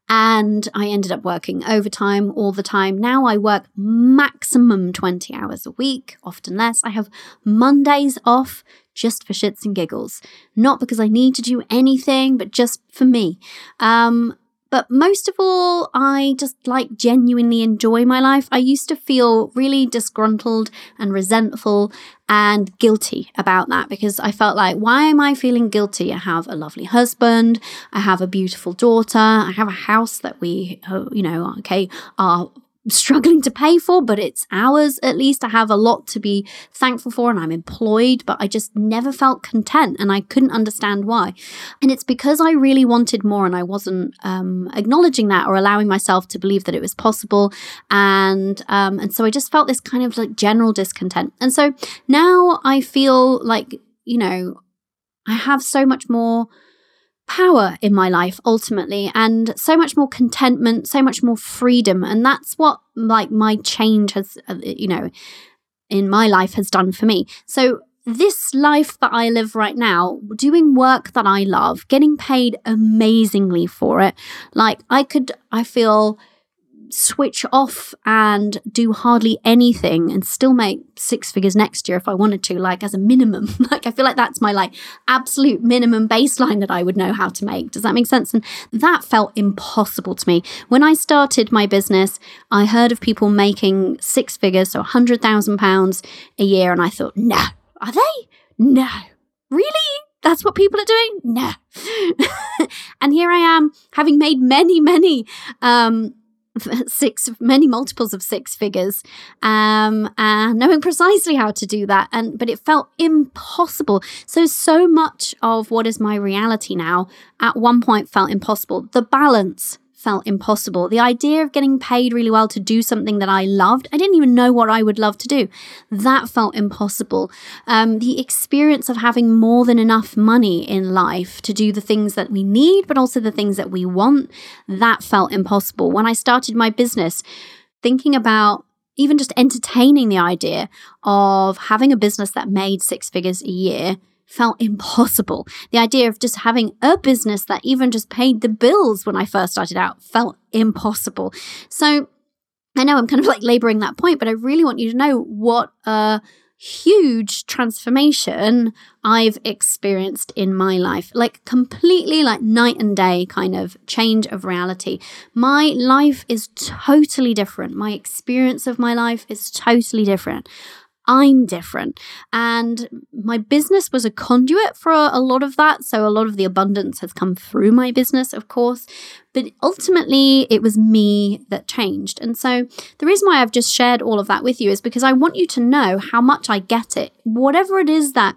and I ended up working overtime all the time. Now I work maximum 20 hours a week, often less. I have Mondays off just for shits and giggles, not because I need to do anything, but just for me. Um, but most of all, I just like genuinely enjoy my life. I used to feel really disgruntled and resentful and guilty about that because I felt like, why am I feeling guilty? I have a lovely husband, I have a beautiful daughter, I have a house that we, uh, you know, okay, are struggling to pay for, but it's ours at least. I have a lot to be thankful for and I'm employed, but I just never felt content and I couldn't understand why. And it's because I really wanted more and I wasn't um, acknowledging that or allowing myself to believe that it was possible. And um, and so I just felt this kind of like general discontent. And so now I feel like, you know, I have so much more power in my life ultimately and so much more contentment so much more freedom and that's what like my change has uh, you know in my life has done for me. So this life that I live right now, doing work that I love, getting paid amazingly for it, like I could, I feel switch off and do hardly anything and still make six figures next year if I wanted to, like as a minimum. (laughs) like I feel like that's my like absolute minimum baseline that I would know how to make. Does that make sense? And that felt impossible to me. When I started my business, I heard of people making six figures, so a hundred thousand pounds a year, and I thought, no, are they? No. Really? That's what people are doing? No. (laughs) and here I am, having made many, many um, (laughs) six many multiples of six figures um and knowing precisely how to do that and but it felt impossible. So so much of what is my reality now at one point felt impossible. The balance felt impossible. The idea of getting paid really well to do something that I loved, I didn't even know what I would love to do. That felt impossible. Um, the experience of having more than enough money in life to do the things that we need, but also the things that we want, that felt impossible. When I started my business, thinking about even just entertaining the idea of having a business that made six figures a year felt impossible. The idea of just having a business that even just paid the bills when I first started out felt impossible. So I know I'm kind of like laboring that point, but I really want you to know what a huge transformation I've experienced in my life. Like completely like night and day kind of change of reality. My life is totally different. My experience of my life is totally different. I'm different. And my business was a conduit for a, lot of that. So a lot of the abundance has come through my business, of course. But ultimately, it was me that changed. And so the reason why I've just shared all of that with you is because I want you to know how much I get it. Whatever it is that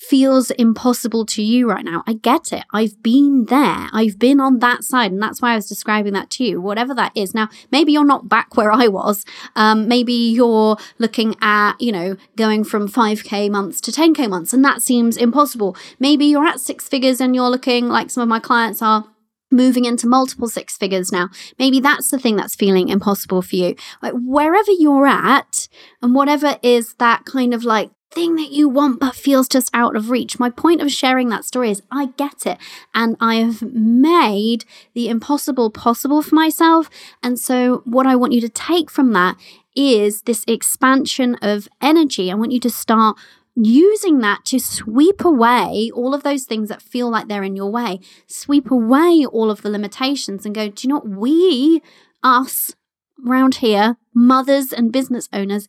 feels impossible to you right now. I get it. I've been there. I've been on that side. And that's why I was describing that to you, whatever that is. Now, maybe you're not back where I was. Um, maybe you're looking at, you know, going from 5K months to 10K months, and that seems impossible. Maybe you're at six figures and you're looking like some of my clients are moving into multiple six figures now. Maybe that's the thing that's feeling impossible for you. Like wherever you're at and whatever is that kind of like thing that you want but feels just out of reach. My point of sharing that story is I get it and I have made the impossible possible for myself. And so, what I want you to take from that is this expansion of energy. I want you to start using that to sweep away all of those things that feel like they're in your way, sweep away all of the limitations and go, do you know what? We, us, around here, mothers and business owners,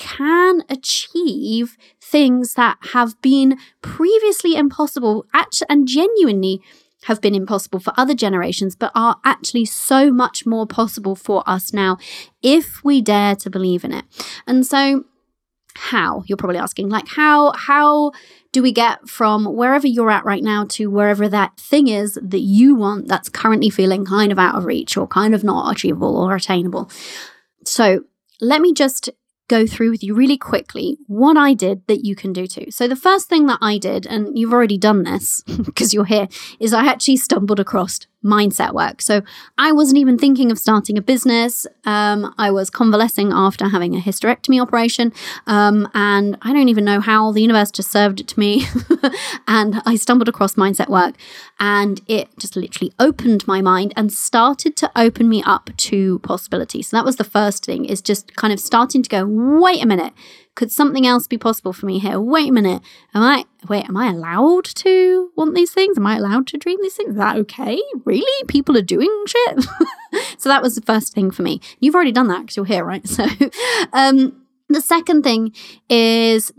can achieve things that have been previously impossible and genuinely have been impossible for other generations, but are actually so much more possible for us now if we dare to believe in it. And so, how you're probably asking like how how do we get from wherever you're at right now to wherever that thing is that you want that's currently feeling kind of out of reach or kind of not achievable or attainable so let me just go through with you really quickly what I did that you can do too. So, the first thing that I did, and you've already done this (laughs) because you're here, is I actually stumbled across mindset work. So I wasn't even thinking of starting a business. Um, I was convalescing after having a hysterectomy operation. Um, and I don't even know how the universe just served it to me. (laughs) and I stumbled across mindset work and it just literally opened my mind and started to open me up to possibilities. So that was the first thing is just kind of starting to go, wait a minute could something else be possible for me here? Wait a minute. Am I wait, am I allowed to want these things? Am I allowed to dream these things? Is that okay? Really? People are doing shit? (laughs) so that was the first thing for me. You've already done that because you're here, right? (laughs) So um, the second thing is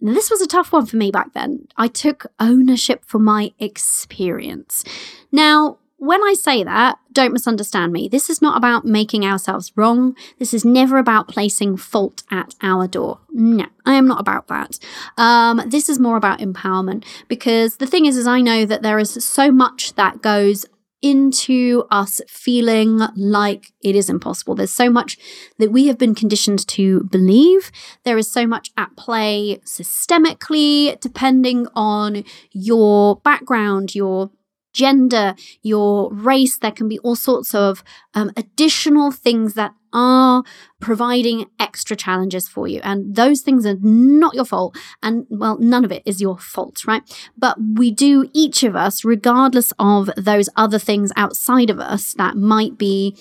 this was a tough one for me back then. I took ownership for my experience. Now, when I say that, don't misunderstand me. This is not about making ourselves wrong. This is never about placing fault at our door. No, I am not about that. Um, this is more about empowerment because the thing is, is I know that there is so much that goes into us feeling like it is impossible. There's so much that we have been conditioned to believe. There is so much at play systemically, depending on your background, your gender, your race. There can be all sorts of um, additional things that are providing extra challenges for you. And those things are not your fault. And well, none of it is your fault, right? But we do, each of us, regardless of those other things outside of us that might be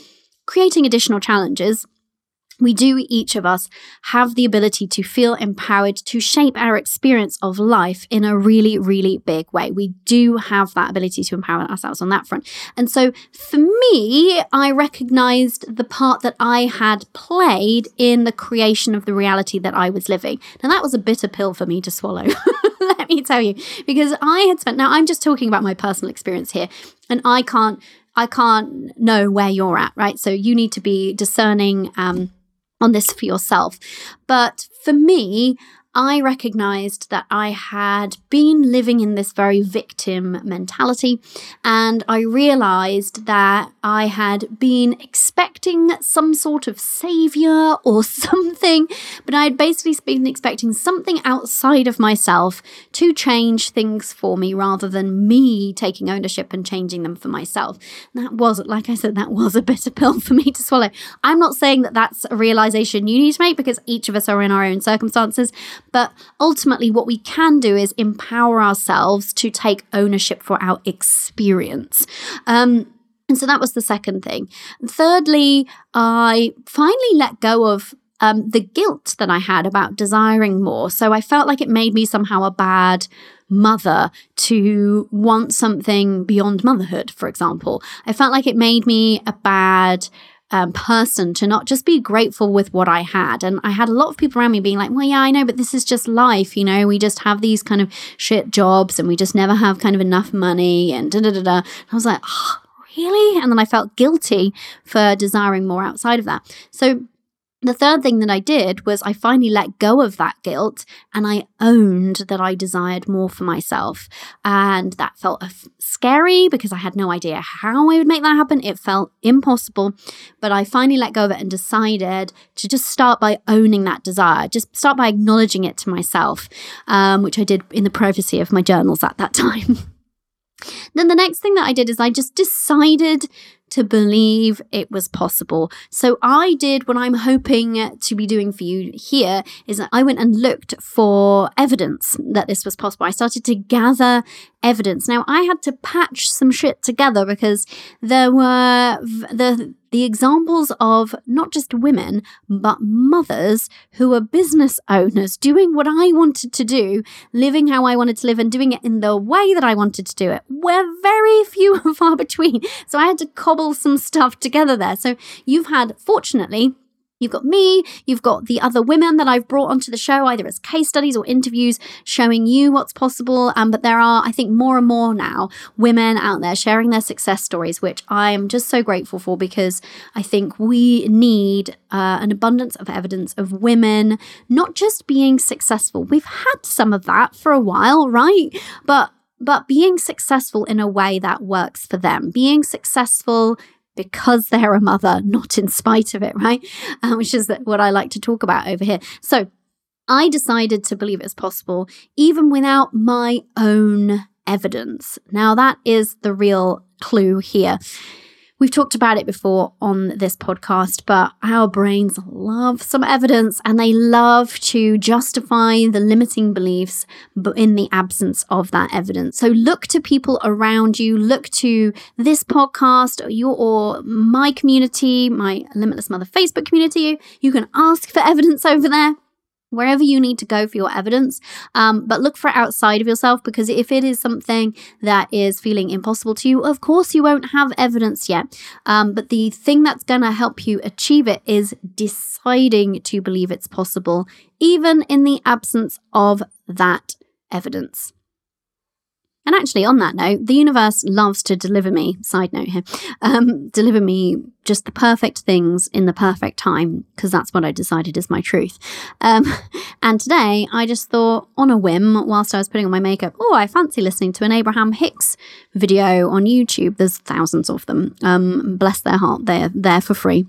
creating additional challenges, we do each of us have the ability to feel empowered to shape our experience of life in a really, really big way. We do have that ability to empower ourselves on that front. And so for me, I recognized the part that I had played in the creation of the reality that I was living. Now, that was a bitter pill for me to swallow. (laughs) Let me tell you, because I had spent, now I'm just talking about my personal experience here, and I can't. I can't know where you're at, right? So you need to be discerning um, on this for yourself. But for me, I recognized that I had been living in this very victim mentality, and I realized that I had been expecting some sort of savior or (laughs) something, but I had basically been expecting something outside of myself to change things for me rather than me taking ownership and changing them for myself. And that was, like I said, that was a bitter pill (laughs) for me to swallow. I'm not saying that that's a realization you need to make because each of us are in our own circumstances. But ultimately, what we can do is empower ourselves to take ownership for our experience. Um, and so that was the second thing. Thirdly, I finally let go of um, the guilt that I had about desiring more. So I felt like it made me somehow a bad mother to want something beyond motherhood, for example. I felt like it made me a bad um, person to not just be grateful with what I had. And I had a lot of people around me being like, well, yeah, I know, but this is just life. You know, we just have these kind of shit jobs and we just never have kind of enough money and da da da da. I was like, oh, really? And then I felt guilty for desiring more outside of that. So the third thing that I did was I finally let go of that guilt and I owned that I desired more for myself. And that felt scary because I had no idea how I would make that happen. It felt impossible. But I finally let go of it and decided to just start by owning that desire, just start by acknowledging it to myself, um, which I did in the privacy of my journals at that (laughs) time. Then the next thing that I did is I just decided to believe it was possible. So I did what I'm hoping to be doing for you here is that I went and looked for evidence that this was possible. I started to gather evidence. Now I had to patch some shit together because there were the the examples of not just women, but mothers who were business owners doing what I wanted to do, living how I wanted to live, and doing it in the way that I wanted to do it were very few (laughs) and far between. So I had to cobble some stuff together there. So you've had, fortunately, You've got me, you've got the other women that I've brought onto the show, either as case studies or interviews showing you what's possible. Um, but there are, I think, more and more now women out there sharing their success stories, which I'm just so grateful for because I think we need uh, an abundance of evidence of women not just being successful. We've had some of that for a while, right? But but being successful in a way that works for them, being successful because they're a mother, not in spite of it, right? Um, which is what I like to talk about over here. So I decided to believe it's possible even without my own evidence. Now, that is the real clue here. We've talked about it before on this podcast, but our brains love some evidence and they love to justify the limiting beliefs in the absence of that evidence. So look to people around you, look to this podcast or your or my community, my Limitless Mother Facebook community. You can ask for evidence over there wherever you need to go for your evidence. Um, but look for it outside of yourself because if it is something that is feeling impossible to you, of course you won't have evidence yet. Um, but the thing that's going to help you achieve it is deciding to believe it's possible, even in the absence of that evidence. And actually, on that note, the universe loves to deliver me, side note here, um, deliver me just the perfect things in the perfect time, because that's what I decided is my truth. Um, (laughs) and today, I just thought on a whim, whilst I was putting on my makeup, oh, I fancy listening to an Abraham Hicks video on YouTube. There's thousands of them. Um, bless their heart, they're there for free.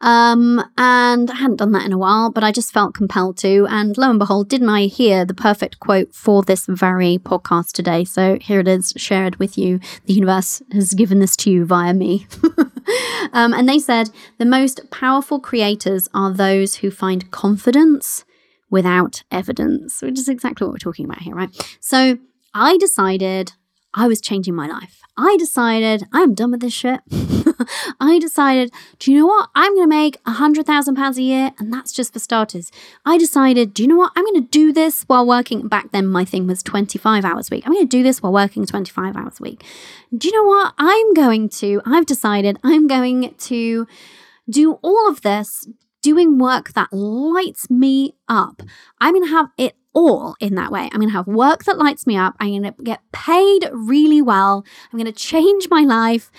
Um, and I hadn't done that in a while, but I just felt compelled to. And lo and behold, didn't I hear the perfect quote for this very podcast today? So here it is, shared with you. The universe has given this to you via me. (laughs) um, and they said the most powerful creators are those who find confidence without evidence, which is exactly what we're talking about here, right? So I decided I was changing my life. I decided I'm done with this shit. (laughs) I decided, do you know what? I'm going to make a hundred thousand pounds a year, and that's just for starters. I decided, do you know what? I'm going to do this while working. Back then, my thing was 25 hours a week. I'm going to do this while working 25 hours a week. Do you know what? I'm going to, I've decided I'm going to do all of this doing work that lights me up. I'm going to have it all in that way. I'm going to have work that lights me up. I'm going to get paid really well. I'm going to change my life.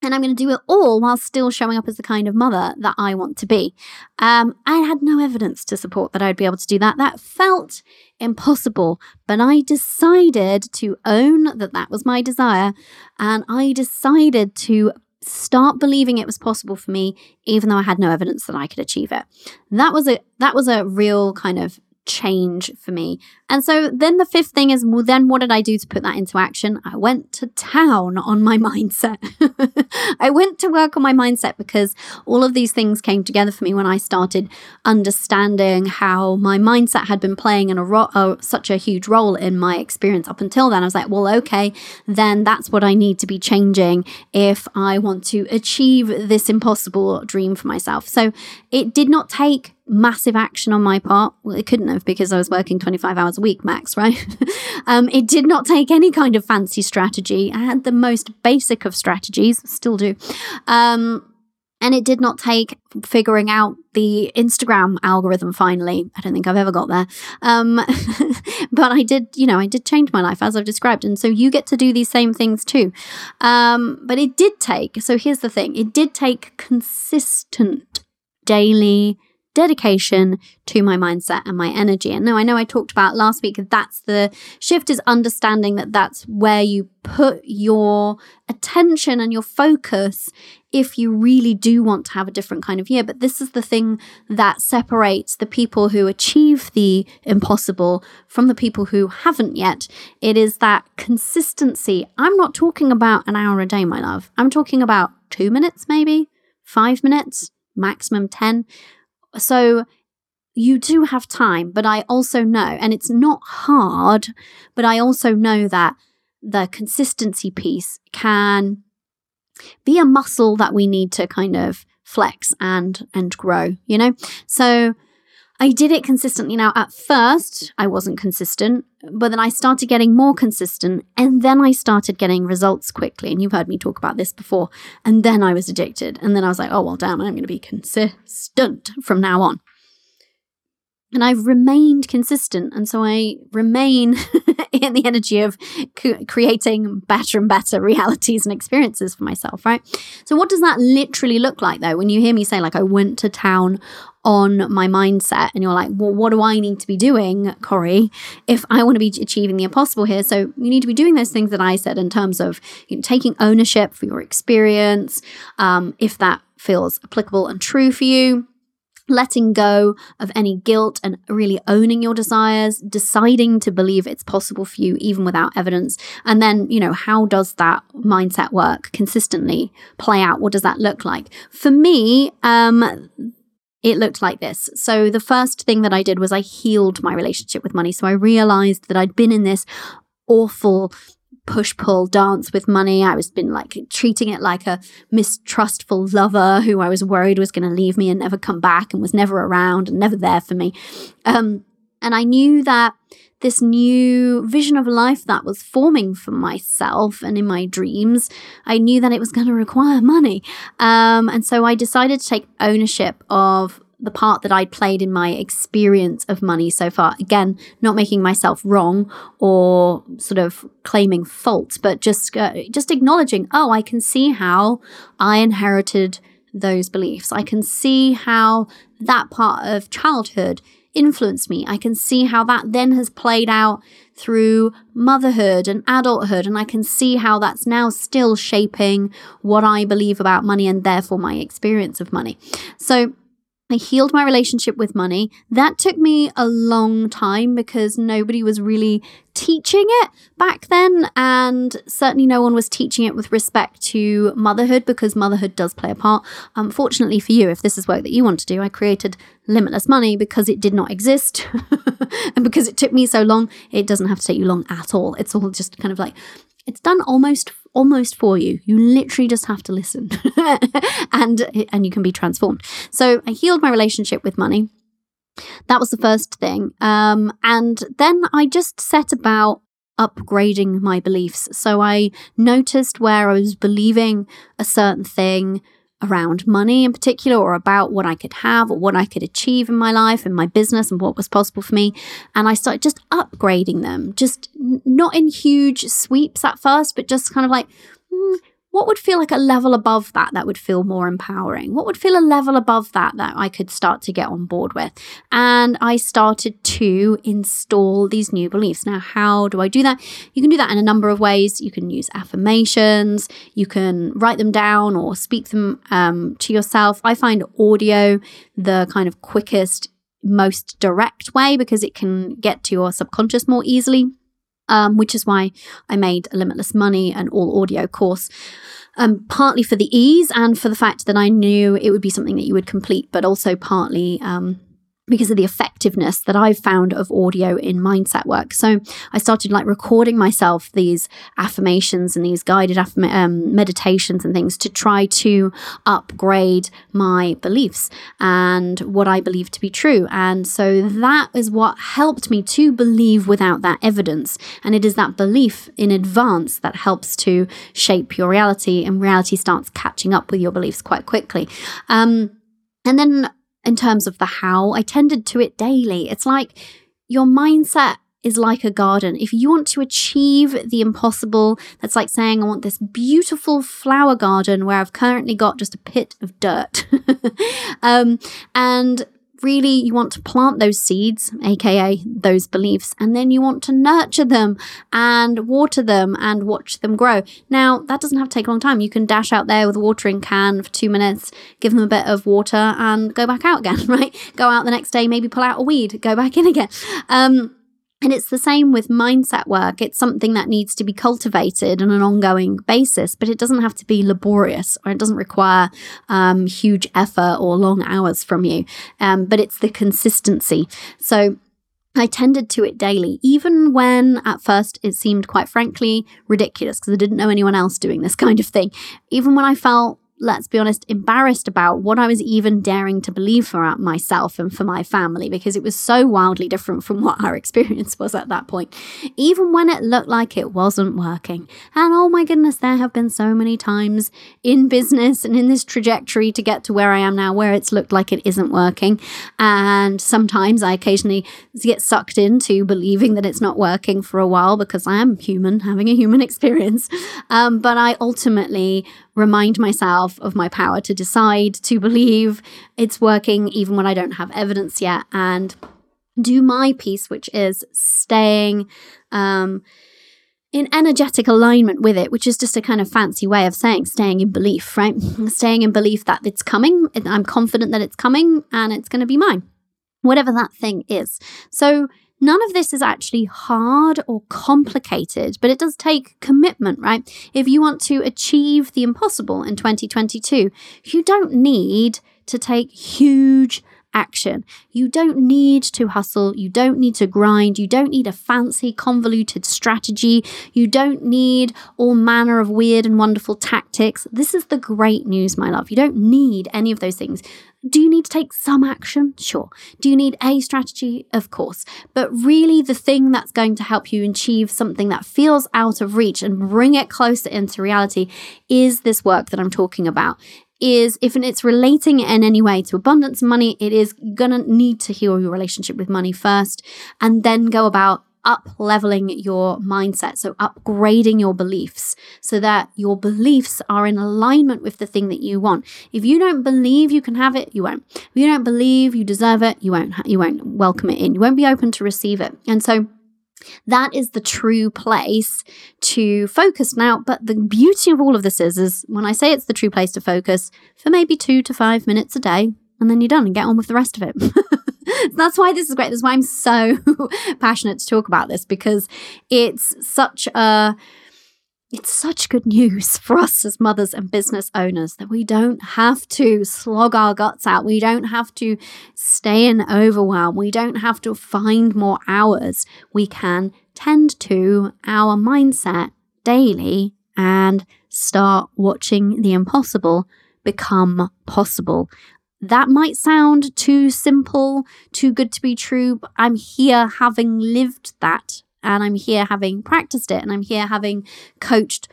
And I'm going to do it all while still showing up as the kind of mother that I want to be. Um, I had no evidence to support that I'd be able to do that. That felt impossible. But I decided to own that that was my desire. And I decided to start believing it was possible for me even though I had no evidence that I could achieve it. That was a that was a real kind of change for me. And so then the fifth thing is, well, then what did I do to put that into action? I went to town on my (laughs) mindset. I went to work on my mindset because all of these things came together for me when I started understanding how my mindset had been playing in a ro- uh, such a huge role in my experience up until then. I was like, well, okay, then that's what I need to be changing if I want to achieve this impossible dream for myself. So it did not take massive action on my part. Well, it couldn't have because I was working 25 hours a week max, (laughs) right? um, it did not take any kind of fancy strategy. I had the most basic of strategies, still do. Um, and it did not take figuring out the Instagram algorithm finally. I don't think I've ever got there. Um, (laughs) but I did, you know, I did change my life as I've described. And so you get to do these same things too. Um, but it did take, so here's the thing it did take consistent daily dedication to my mindset and my energy. And now I know I talked about last week that's the shift is understanding that that's where you put your attention and your focus if you really do want to have a different kind of year. But this is the thing that separates the people who achieve the impossible from the people who haven't yet. It is that consistency. I'm not talking about an hour a day, my love. I'm talking about two minutes, maybe five minutes, maximum 10 so you do have time, but I also know, and it's not hard, but I also know that the consistency piece can be a muscle that we need to kind of flex and and grow, you know? So I did it consistently. Now, at first, I wasn't consistent, but then I started getting more consistent, and then I started getting results quickly. And you've heard me talk about this before. And then I was addicted. And then I was like, oh, well, damn, I'm going to be consistent from now on. And I've remained consistent. And so I remain (laughs) in the energy of creating better and better realities and experiences for myself, right? So, what does that literally look like, though? When you hear me say, like, I went to town on my mindset and you're like, well, what do I need to be doing, Cori, if I want to be achieving the impossible here? So you need to be doing those things that I said in terms of you know, taking ownership for your experience, um, if that feels applicable and true for you. Letting go of any guilt and really owning your desires, deciding to believe it's possible for you even without evidence. And then, you know, how does that mindset work consistently play out? What does that look like? For me, um, it looked like this. So, the first thing that I did was I healed my relationship with money. So, I realized that I'd been in this awful push pull dance with money. I was been like treating it like a mistrustful lover who I was worried was going to leave me and never come back and was never around and never there for me. Um, and I knew that this new vision of life that was forming for myself and in my dreams, I knew that it was going to require money. Um, and so I decided to take ownership of the part that I'd played in my experience of money so far. Again, not making myself wrong or sort of claiming fault, but just uh, just acknowledging, oh, I can see how I inherited those beliefs. I can see how that part of childhood influenced me. I can see how that then has played out through motherhood and adulthood. And I can see how that's now still shaping what I believe about money and therefore my experience of money. So I healed my relationship with money. That took me a long time because nobody was really teaching it back then. And certainly no one was teaching it with respect to motherhood because motherhood does play a part. Unfortunately for you, if this is work that you want to do, I created Limitless Money because it did not exist. (laughs) and because it took me so long, it doesn't have to take you long at all. It's all just kind of like, it's done almost almost for you. You literally just have to listen (laughs) and and you can be transformed. So I healed my relationship with money. That was the first thing. Um, and then I just set about upgrading my beliefs. So I noticed where I was believing a certain thing around money in particular or about what I could have or what I could achieve in my life and my business and what was possible for me. And I started just upgrading them, just not in huge sweeps at first, but just kind of like, what would feel like a level above that that would feel more empowering? What would feel a level above that that I could start to get on board with? And I started to install these new beliefs. Now, how do I do that? You can do that in a number of ways. You can use affirmations, you can write them down or speak them um, to yourself. I find audio the kind of quickest, most direct way because it can get to your subconscious more easily um, which is why I made a Limitless Money and all audio course. Um, partly for the ease and for the fact that I knew it would be something that you would complete, but also partly um, because of the effectiveness that I've found of audio in mindset work. So I started like recording myself these affirmations and these guided affirm- um, meditations and things to try to upgrade my beliefs and what I believe to be true. And so that is what helped me to believe without that evidence. And it is that belief in advance that helps to shape your reality, and reality starts catching up with your beliefs quite quickly. Um, and then in terms of the how, I tended to it daily. It's like your mindset is like a garden. If you want to achieve the impossible, that's like saying, I want this beautiful flower garden where I've currently got just a pit of dirt. (laughs) um, and really you want to plant those seeds, aka those beliefs, and then you want to nurture them and water them and watch them grow. Now, that doesn't have to take a long time. You can dash out there with a watering can for two minutes, give them a bit of water, and go back out again, (laughs) right? Go out the next day, maybe pull out a weed, go back in again. Um, and it's the same with mindset work. It's something that needs to be cultivated on an ongoing basis, but it doesn't have to be laborious or it doesn't require um, huge effort or long hours from you. Um, but it's the consistency. So I tended to it daily, even when at first it seemed quite frankly ridiculous because I didn't know anyone else doing this (laughs) kind of thing. Even when I felt let's be honest, embarrassed about what I was even daring to believe for myself and for my family because it was so wildly different from what our (laughs) experience was at that point, even when it looked like it wasn't working. And oh my goodness, there have been so many times in business and in this trajectory to get to where I am now where it's looked like it isn't working. And sometimes I occasionally get sucked into believing that it's not working for a while because I am human, having a human (laughs) experience. Um, but I ultimately remind myself of my power to decide, to believe it's working even when I don't have evidence yet, and do my piece, which is staying um, in energetic alignment with it, which is just a kind of fancy way of saying staying in belief, right? (laughs) staying in belief that it's coming. I'm confident that it's coming and it's going to be mine, whatever that thing is. So, None of this is actually hard or complicated, but it does take commitment, right? If you want to achieve the impossible in 2022, you don't need to take huge action. You don't need to hustle. You don't need to grind. You don't need a fancy, convoluted strategy. You don't need all manner of weird and wonderful tactics. This is the great news, my love. You don't need any of those things. Do you need to take some action? Sure. Do you need a strategy? Of course. But really, the thing that's going to help you achieve something that feels out of reach and bring it closer into reality is this work that I'm talking about is if it's relating in any way to abundance money, it is gonna need to heal your relationship with money first and then go about up leveling your mindset. So, upgrading your beliefs so that your beliefs are in alignment with the thing that you want. If you don't believe you can have it, you won't. If you don't believe you deserve it, you won't. You won't welcome it in. You won't be open to receive it. And so, that is the true place to focus now. But the beauty of all of this is, is when I say it's the true place to focus for maybe two to five minutes a day, and then you're done and get on with the rest of it. (laughs) That's why this is great. That's why I'm so (laughs) passionate to talk about this because it's such a it's such good news (laughs) for us as mothers and business owners that we don't have to slog our guts out. We don't have to stay in overwhelm. We don't have to find more hours. We can tend to our mindset daily and start watching the impossible become possible. That might sound too simple, too good to be true, but I'm here having lived that and I'm here having practiced it and I'm here having coached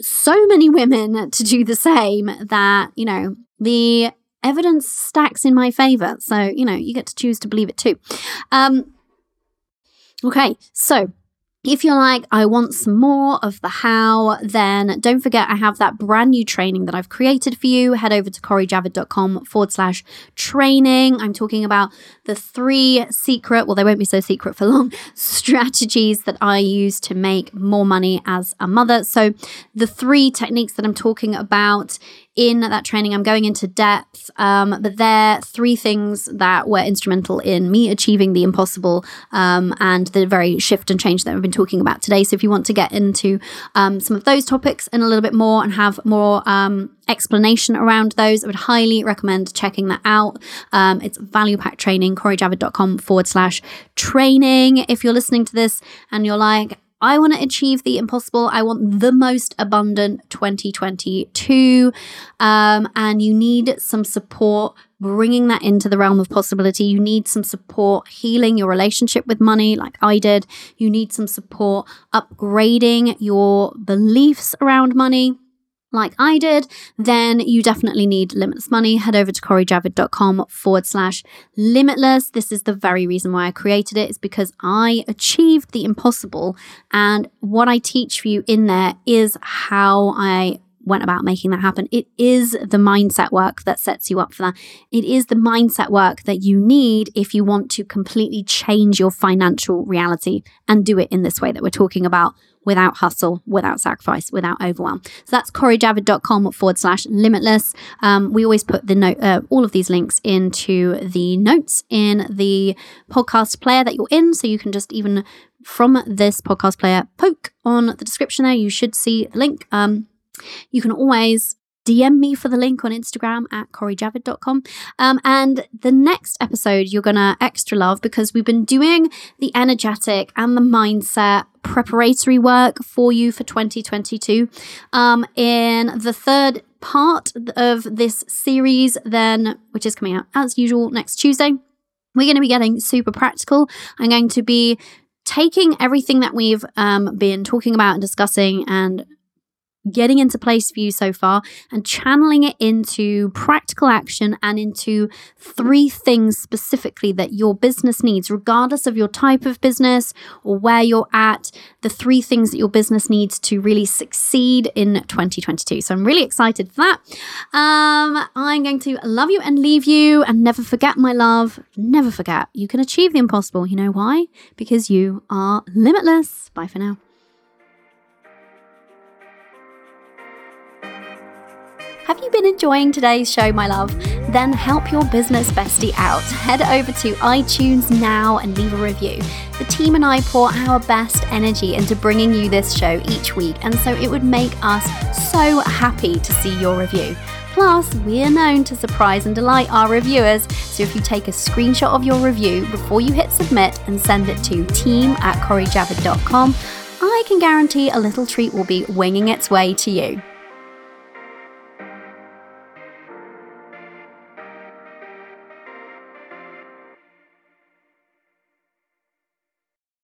so many women to do the same that, you know, the evidence stacks in my favor. So, you know, you get to choose to believe it too. Um, okay, so if you're like, I want some more of the how, then don't forget I have that brand new training that I've created for you. Head over to corijavid.com forward slash training. I'm talking about the three secret, well, they won't be so secret for long, (laughs) strategies that I use to make more money as a mother. So, the three techniques that I'm talking about in that training, I'm going into depth, um, but there are three things that were instrumental in me achieving the impossible um, and the very shift and change that we've been talking about today. So, if you want to get into um, some of those topics and a little bit more and have more um, explanation around those, I would highly recommend checking that out. Um, it's value pack training, corijavid.com forward slash training. If you're listening to this and you're like, I want to achieve the impossible. I want the most abundant 2022. Um, and you need some support bringing that into the realm of possibility. You need some support healing your relationship with money, like I did. You need some support upgrading your beliefs around money like I did, then you definitely need limitless money. Head over to corijavid.com forward slash limitless. This is the very reason why I created it, is because I achieved the impossible. And what I teach for you in there is how I went about making that happen. It is the mindset work that sets you up for that. It is the mindset work that you need if you want to completely change your financial reality and do it in this way that we're talking about without hustle, without sacrifice, without overwhelm. So that's corijavid.com forward slash limitless. Um, we always put the note, uh, all of these links into the notes in the podcast player that you're in. So you can just even from this podcast player poke on the description there. You should see the link. Um, you can always DM me for the link on Instagram at corijavid.com. Um, and the next episode, you're going to extra love because we've been doing the energetic and the mindset preparatory work for you for 2022. Um, in the third part of this series, then, which is coming out as usual next Tuesday, we're going to be getting super practical. I'm going to be taking everything that we've um, been talking about and discussing and getting into place for you so far and channeling it into practical action and into three things specifically that your business needs, regardless of your type of business or where you're at, the three things that your business needs to really succeed in 2022. So I'm really excited for that. Um, I'm going to love you and leave you and never forget my love. Never forget you can achieve the impossible. You know why? Because you are limitless. Bye for now. Have you been enjoying today's show, my love? Then help your business bestie out. Head over to iTunes now and leave a review. The team and I pour our best energy into bringing you this show each week, and so it would make us so happy to see your review. Plus, we are known to surprise and delight our reviewers, so if you take a screenshot of your review before you hit submit and send it to team at corijavid.com, I can guarantee a little treat will be winging its way to you.